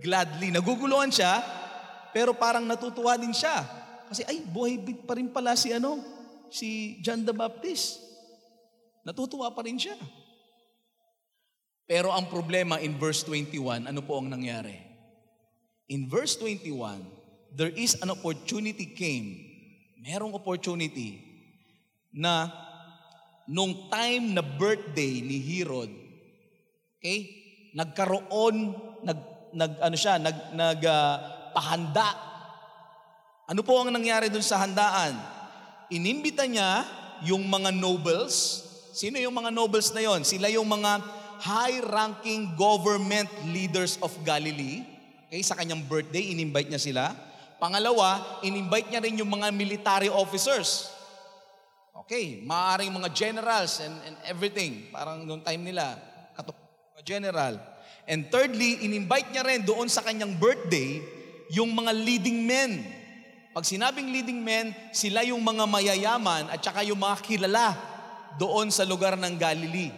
gladly. Naguguluhan siya, pero parang natutuwa din siya. Kasi ay, buhay pa rin pala si ano, si John the Baptist. Natutuwa pa rin siya. Pero ang problema in verse 21, ano po ang nangyari? In verse 21, there is an opportunity came. Merong opportunity na nung time na birthday ni Herod, okay, nagkaroon, nag, nag ano siya, nag, nag uh, pahanda. Ano po ang nangyari dun sa handaan? Inimbita niya yung mga nobles. Sino yung mga nobles na yon? Sila yung mga high-ranking government leaders of Galilee. Okay, sa kanyang birthday, in-invite niya sila. Pangalawa, in-invite niya rin yung mga military officers. Okay, maaaring mga generals and, and everything. Parang noong time nila, general. And thirdly, in-invite niya rin doon sa kanyang birthday yung mga leading men. Pag sinabing leading men, sila yung mga mayayaman at saka yung mga kilala doon sa lugar ng Galilee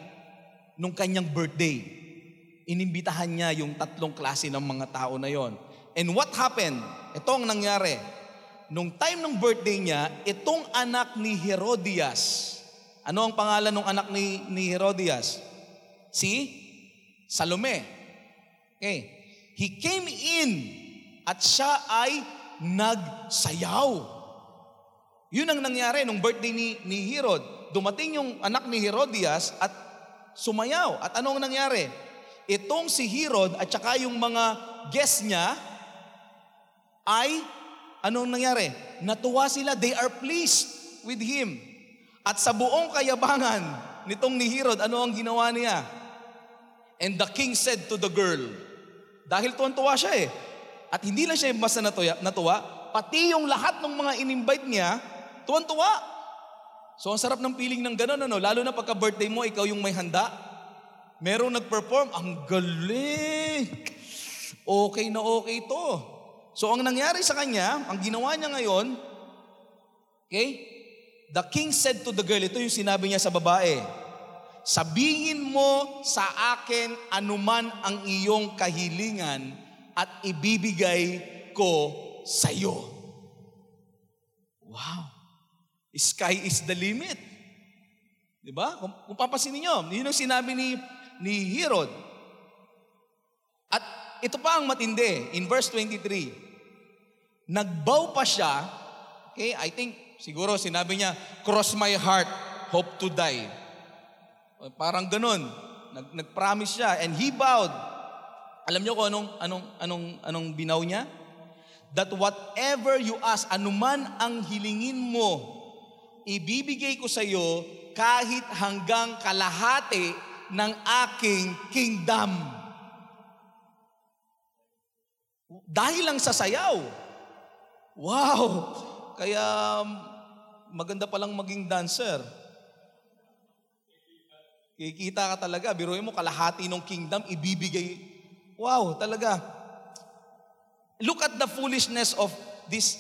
nung kanyang birthday. Inimbitahan niya yung tatlong klase ng mga tao na yon. And what happened? Ito ang nangyari. Nung time ng birthday niya, itong anak ni Herodias. Ano ang pangalan ng anak ni, ni Herodias? Si Salome. Okay. He came in at siya ay nagsayaw. Yun ang nangyari nung birthday ni, ni Herod. Dumating yung anak ni Herodias at sumayaw. At anong nangyari? Itong si Herod at saka yung mga guests niya ay anong nangyari? Natuwa sila. They are pleased with him. At sa buong kayabangan nitong ni Herod, ano ang ginawa niya? And the king said to the girl, dahil tuwan-tuwa siya eh, at hindi lang siya basta natuwa, natuwa, pati yung lahat ng mga in-invite niya, tuwan-tuwa. So ang sarap ng feeling ng gano'n, ano? lalo na pagka birthday mo, ikaw yung may handa. Merong nag-perform, ang galing. Okay na okay to. So ang nangyari sa kanya, ang ginawa niya ngayon, okay, the king said to the girl, ito yung sinabi niya sa babae, sabihin mo sa akin anuman ang iyong kahilingan at ibibigay ko sa iyo. Wow. Sky is the limit. Di ba? Kung, kung papasin niyo, yun ang sinabi ni, ni Herod. At ito pa ang matindi. In verse 23, nagbaw pa siya, okay, I think Siguro sinabi niya, cross my heart, hope to die. Parang ganun. Nag, nag-promise siya and he bowed. Alam niyo kung anong, anong, anong, anong binaw niya? That whatever you ask, anuman ang hilingin mo, ibibigay ko sa iyo kahit hanggang kalahati ng aking kingdom. Dahil lang sa sayaw. Wow! Kaya maganda palang maging dancer. Kikita ka talaga, biruin mo kalahati ng kingdom, ibibigay. Wow, talaga. Look at the foolishness of this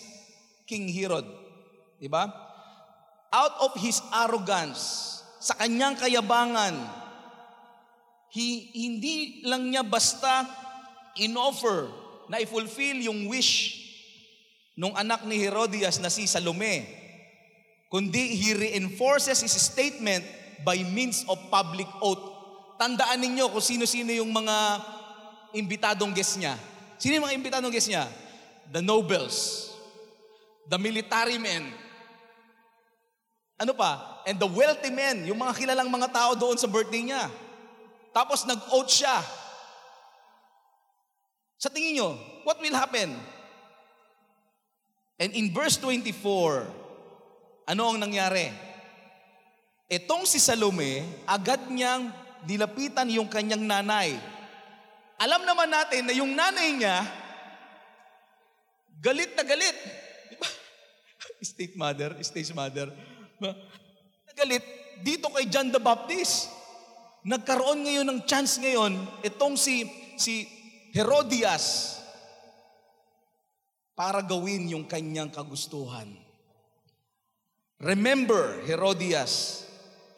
King Herod. Di ba? Out of his arrogance, sa kanyang kayabangan, he, hindi lang niya basta inoffer na i-fulfill yung wish nung anak ni Herodias na si Salome, kundi he reinforces his statement by means of public oath. Tandaan ninyo kung sino-sino yung mga imbitadong guest niya. Sino yung mga imbitadong guest niya? The nobles, the military men, ano pa? And the wealthy men, yung mga kilalang mga tao doon sa birthday niya. Tapos nag-oath siya. Sa tingin nyo, what will happen? And in verse 24, ano ang nangyari? Itong si Salome, agad niyang dilapitan yung kanyang nanay. Alam naman natin na yung nanay niya, galit na galit. State mother, stage mother. Nagalit dito kay John the Baptist. Nagkaroon ngayon ng chance ngayon, itong si, si Herodias, para gawin yung kanyang kagustuhan. Remember, Herodias,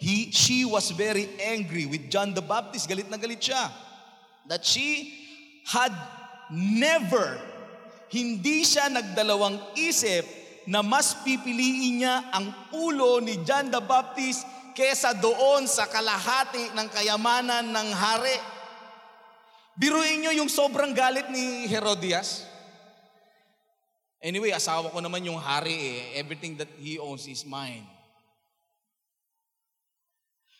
he, she was very angry with John the Baptist. Galit na galit siya. That she had never, hindi siya nagdalawang isip na mas pipiliin niya ang ulo ni John the Baptist kesa doon sa kalahati ng kayamanan ng hari. Biruin niyo yung sobrang galit ni Herodias. Anyway, asawa ko naman yung hari eh. Everything that he owns is mine.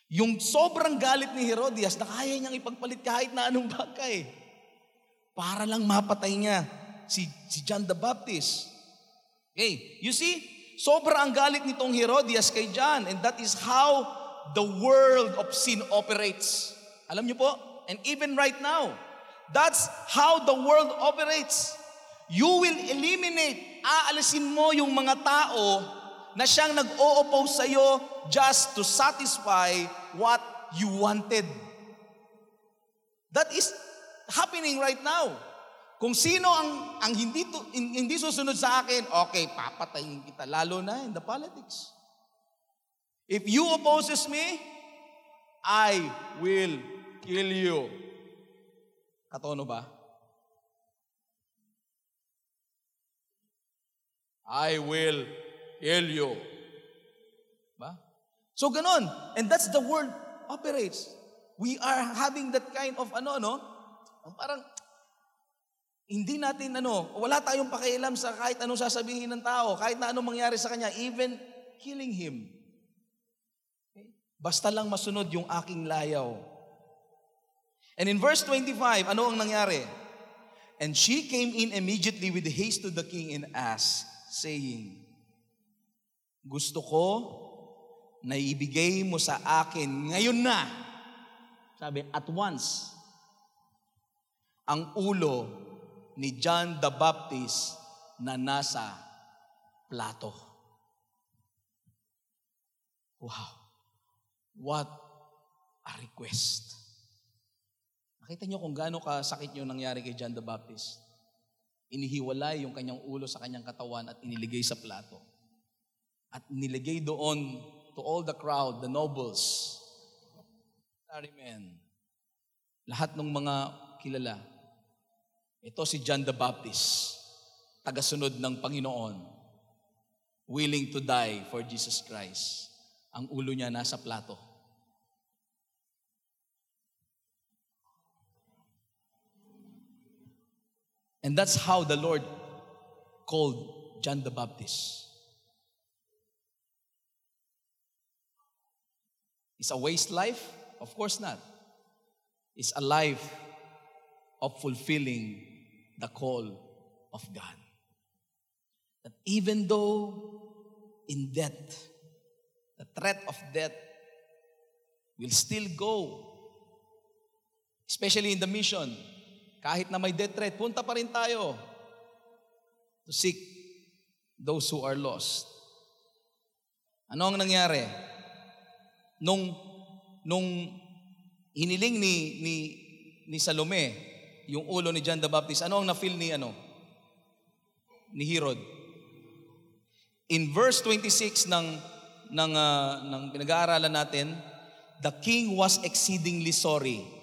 Yung sobrang galit ni Herodias na kaya niyang ipagpalit kahit na anong bagay. Para lang mapatay niya si, si John the Baptist. Okay, you see, sobra ang galit nitong Herodias kay John and that is how the world of sin operates. Alam niyo po? And even right now, that's how the world operates. You will eliminate, aalisin mo yung mga tao na siyang nag-o-oppose sa'yo just to satisfy what you wanted. That is happening right now. Kung sino ang, ang hindi, to, hindi susunod sa akin, okay, papatayin kita, lalo na in the politics. If you opposes me, I will kill you. Katono ba? I will kill you. Ba? So ganon. And that's the world operates. We are having that kind of ano, no? Parang, hindi natin ano, wala tayong pakialam sa kahit anong sasabihin ng tao, kahit na anong mangyari sa kanya, even killing him. Okay? Basta lang masunod yung aking layaw. And in verse 25, ano ang nangyari? And she came in immediately with haste to the king and asked, saying, Gusto ko na ibigay mo sa akin ngayon na, sabi, at once, ang ulo ni John the Baptist na nasa plato. Wow. What a request. Nakita niyo kung gaano kasakit yung nangyari kay John the Baptist. Inihiwalay yung kanyang ulo sa kanyang katawan at iniligay sa plato. At nilagay doon to all the crowd, the nobles, military men, lahat ng mga kilala. Ito si John the Baptist, tagasunod ng Panginoon, willing to die for Jesus Christ. Ang ulo niya nasa plato. And that's how the Lord called John the Baptist. It's a waste life? Of course not. It's a life of fulfilling the call of God. That even though in death, the threat of death will still go, especially in the mission. Kahit na may death threat, punta pa rin tayo to seek those who are lost. Ano ang nangyari? Nung nung hiniling ni ni ni Salome yung ulo ni John the Baptist, ano ang na-feel ni ano? Ni Herod. In verse 26 ng ng uh, ng pinag-aaralan natin, the king was exceedingly sorry.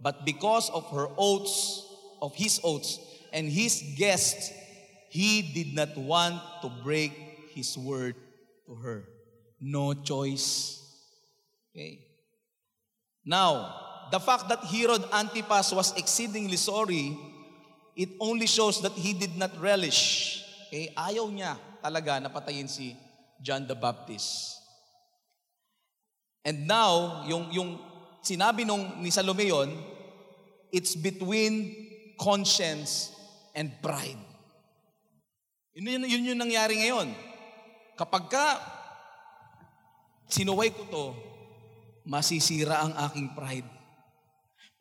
But because of her oaths, of his oaths and his guests, he did not want to break his word to her. No choice. Okay. Now, the fact that Herod Antipas was exceedingly sorry, it only shows that he did not relish. Okay, ayaw niya talaga na patayin si John the Baptist. And now, yung, yung sinabi nung ni Salome yun, it's between conscience and pride. Yun, yun, yun yung nangyari ngayon. Kapag ka sinuway ko to, masisira ang aking pride.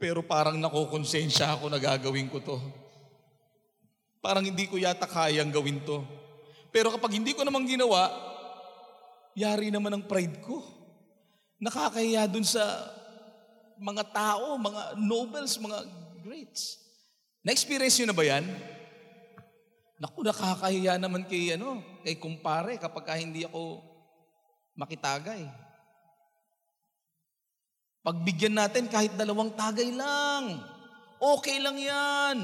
Pero parang nakukonsensya ako na gagawin ko to. Parang hindi ko yata kayang gawin to. Pero kapag hindi ko naman ginawa, yari naman ang pride ko. Nakakahiya dun sa mga tao, mga nobles, mga greats. Na-experience nyo na ba yan? Naku, nakakahiya naman kay, ano, kay kumpare kapag ka hindi ako makitagay. Pagbigyan natin kahit dalawang tagay lang. Okay lang yan.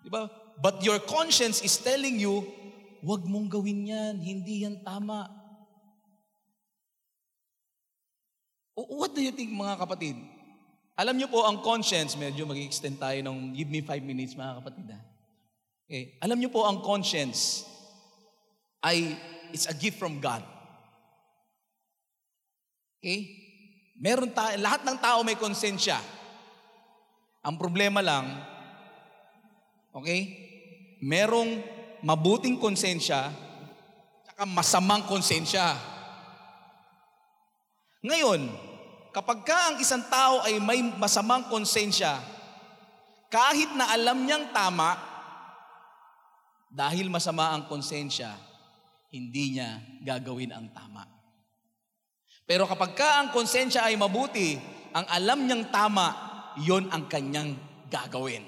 Di ba? But your conscience is telling you, huwag mong gawin yan. Hindi yan tama. What do you think mga kapatid? Alam niyo po ang conscience, medyo mag-extend tayo ng give me five minutes mga kapatid. Ha? Okay. Alam niyo po ang conscience ay it's a gift from God. Okay? Meron tayo, lahat ng tao may konsensya. Ang problema lang, okay, merong mabuting konsensya at masamang konsensya. Ngayon, kapag ka ang isang tao ay may masamang konsensya, kahit na alam niyang tama, dahil masama ang konsensya, hindi niya gagawin ang tama. Pero kapag ka ang konsensya ay mabuti, ang alam niyang tama, yon ang kanyang gagawin.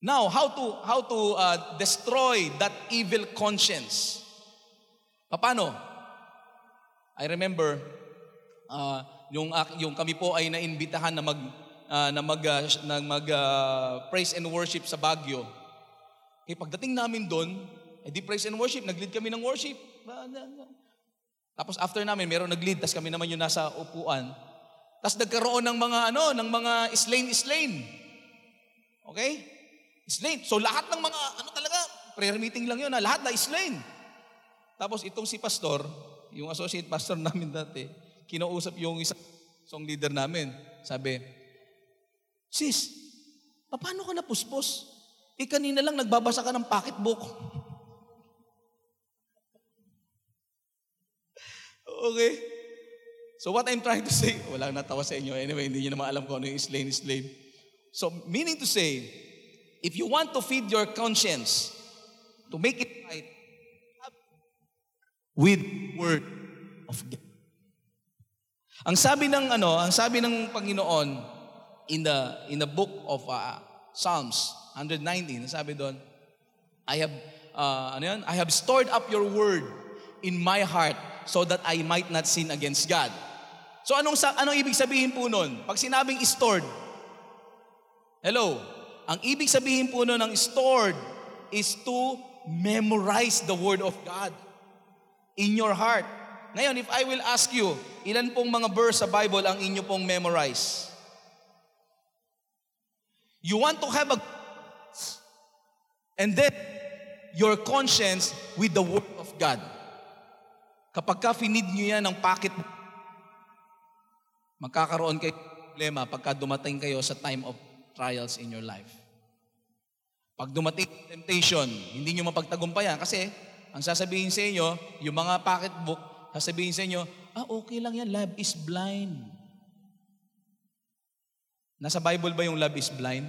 Now, how to how to uh, destroy that evil conscience? Paano? I remember uh, yung yung kami po ay naimbitahan na mag uh, na mag uh, na mag uh, praise and worship sa Baguio. Eh pagdating namin doon, eh di praise and worship, nag-lead kami ng worship. Tapos after namin, meron nag-lead, tapos kami naman yung nasa upuan. Tapos nagkaroon ng mga ano, ng mga islain-islain. Okay? Islain. So lahat ng mga, ano talaga, prayer meeting lang yun, ha? lahat na islain. Tapos itong si pastor, yung associate pastor namin dati, kinausap yung isang song leader namin. Sabi, Sis, paano ka napuspos? Eh kanina lang nagbabasa ka ng pocketbook. Okay? So what I'm trying to say, wala natawa sa inyo. Anyway, hindi nyo naman alam kung ano yung slain slain. So meaning to say, if you want to feed your conscience, to make it right, with word of God. Ang sabi ng ano, ang sabi ng Panginoon in the in the book of uh, Psalms 119, sabi doon, I have uh, ano yan? I have stored up your word in my heart so that I might not sin against God. So anong, anong ibig sabihin po nun? Pag sinabing stored, hello, ang ibig sabihin po nun ng stored is to memorize the Word of God in your heart. Ngayon, if I will ask you, ilan pong mga verse sa Bible ang inyo pong memorize? You want to have a and then your conscience with the Word of God. Kapag ka finid nyo yan ng pocket, magkakaroon kayo problema pagka dumating kayo sa time of trials in your life. Pag dumating temptation, hindi nyo mapagtagumpayan kasi ang sasabihin sa inyo, yung mga pocketbook, sasabihin sa inyo, ah, okay lang yan, love is blind. Nasa Bible ba yung love is blind?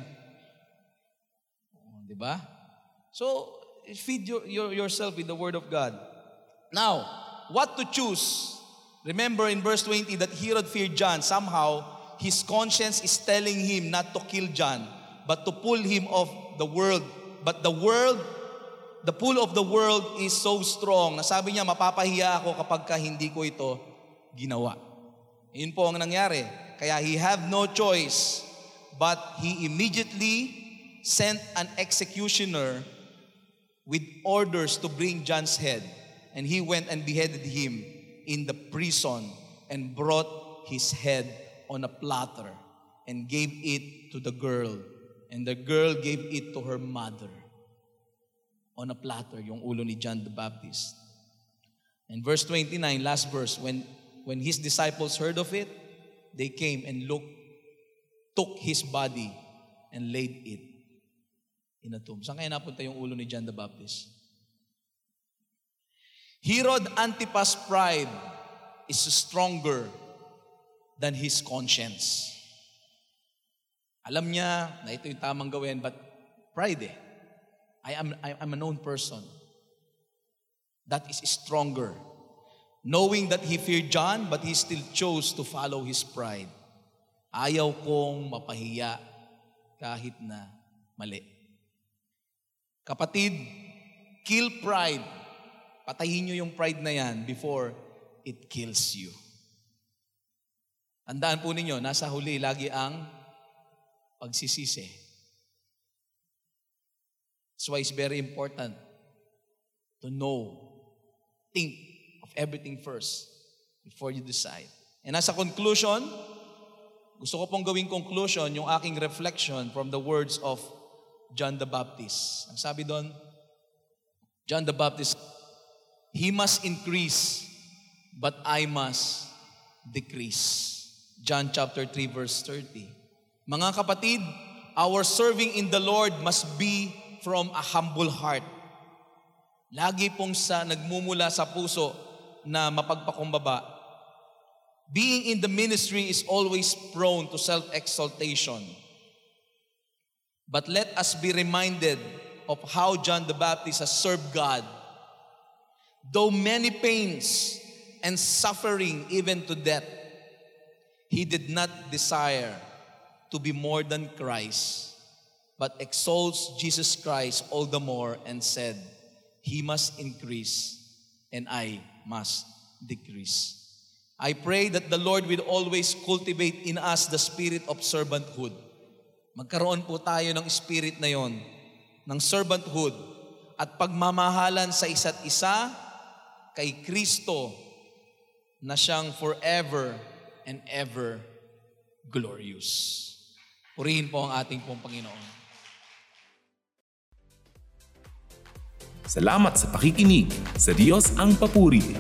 Di ba? So, feed your, your, yourself with the Word of God. Now, what to choose? Remember in verse 20 that Herod feared John. Somehow, his conscience is telling him not to kill John, but to pull him off the world. But the world, the pull of the world is so strong na sabi niya, mapapahiya ako kapag ka hindi ko ito ginawa. Yun po ang nangyari. Kaya he have no choice, but he immediately sent an executioner with orders to bring John's head. And he went and beheaded him in the prison and brought his head on a platter and gave it to the girl. And the girl gave it to her mother on a platter, yung ulo ni John the Baptist. And verse 29, last verse, when, when his disciples heard of it, they came and looked, took his body and laid it in a tomb. Saan kaya napunta yung ulo ni John the Baptist? Herod Antipas' pride is stronger than his conscience. Alam niya na ito yung tamang gawin, but pride eh. I am, I am a known person. That is stronger. Knowing that he feared John, but he still chose to follow his pride. Ayaw kong mapahiya kahit na mali. Kapatid, kill pride. Patayin nyo yung pride na yan before it kills you. Tandaan po ninyo, nasa huli lagi ang pagsisisi. That's why it's very important to know, think of everything first before you decide. And as a conclusion, gusto ko pong gawing conclusion yung aking reflection from the words of John the Baptist. Ang sabi doon, John the Baptist, He must increase, but I must decrease. John chapter 3 verse 30. Mga kapatid, our serving in the Lord must be from a humble heart. Lagi pong sa nagmumula sa puso na mapagpakumbaba. Being in the ministry is always prone to self-exaltation. But let us be reminded of how John the Baptist has served God. Though many pains and suffering, even to death, he did not desire to be more than Christ, but exalts Jesus Christ all the more and said, He must increase and I must decrease. I pray that the Lord will always cultivate in us the spirit of servanthood. Magkaroon po tayo ng spirit na yon, ng servanthood at pagmamahalan sa isa't isa kay Kristo na siyang forever and ever glorious. Purihin po ang ating pong Panginoon. Salamat sa pakikinig. Sa Diyos ang papuri.